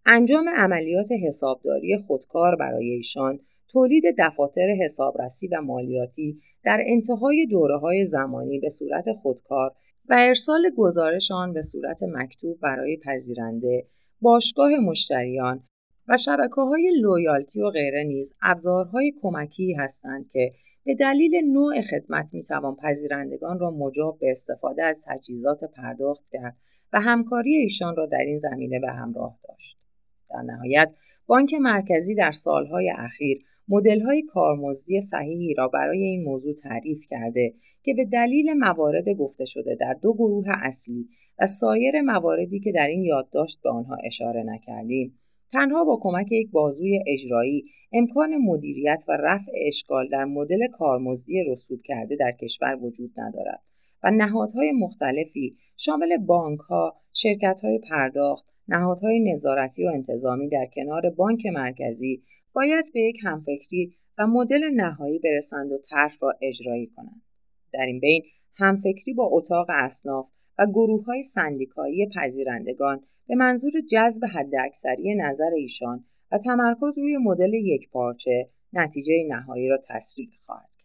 انجام عملیات حسابداری خودکار برای ایشان تولید دفاتر حسابرسی و مالیاتی در انتهای دوره های زمانی به صورت خودکار و ارسال گزارش آن به صورت مکتوب برای پذیرنده، باشگاه مشتریان و شبکه های لویالتی و غیره نیز ابزارهای کمکی هستند که به دلیل نوع خدمت می توان پذیرندگان را مجاب به استفاده از تجهیزات پرداخت کرد و همکاری ایشان را در این زمینه به همراه داشت. در نهایت بانک مرکزی در سالهای اخیر مدل‌های کارمزدی صحیحی را برای این موضوع تعریف کرده که به دلیل موارد گفته شده در دو گروه اصلی و سایر مواردی که در این یادداشت به آنها اشاره نکردیم تنها با کمک یک بازوی اجرایی امکان مدیریت و رفع اشکال در مدل کارمزدی رسوب کرده در کشور وجود ندارد و نهادهای مختلفی شامل بانک ها، شرکت های پرداخت، نهادهای نظارتی و انتظامی در کنار بانک مرکزی باید به یک همفکری و مدل نهایی برسند و طرح را اجرایی کنند. در این بین همفکری با اتاق اصناف و گروه های سندیکایی پذیرندگان به منظور جذب حداکثری نظر ایشان و تمرکز روی مدل یک پارچه نتیجه نهایی را تسریع خواهد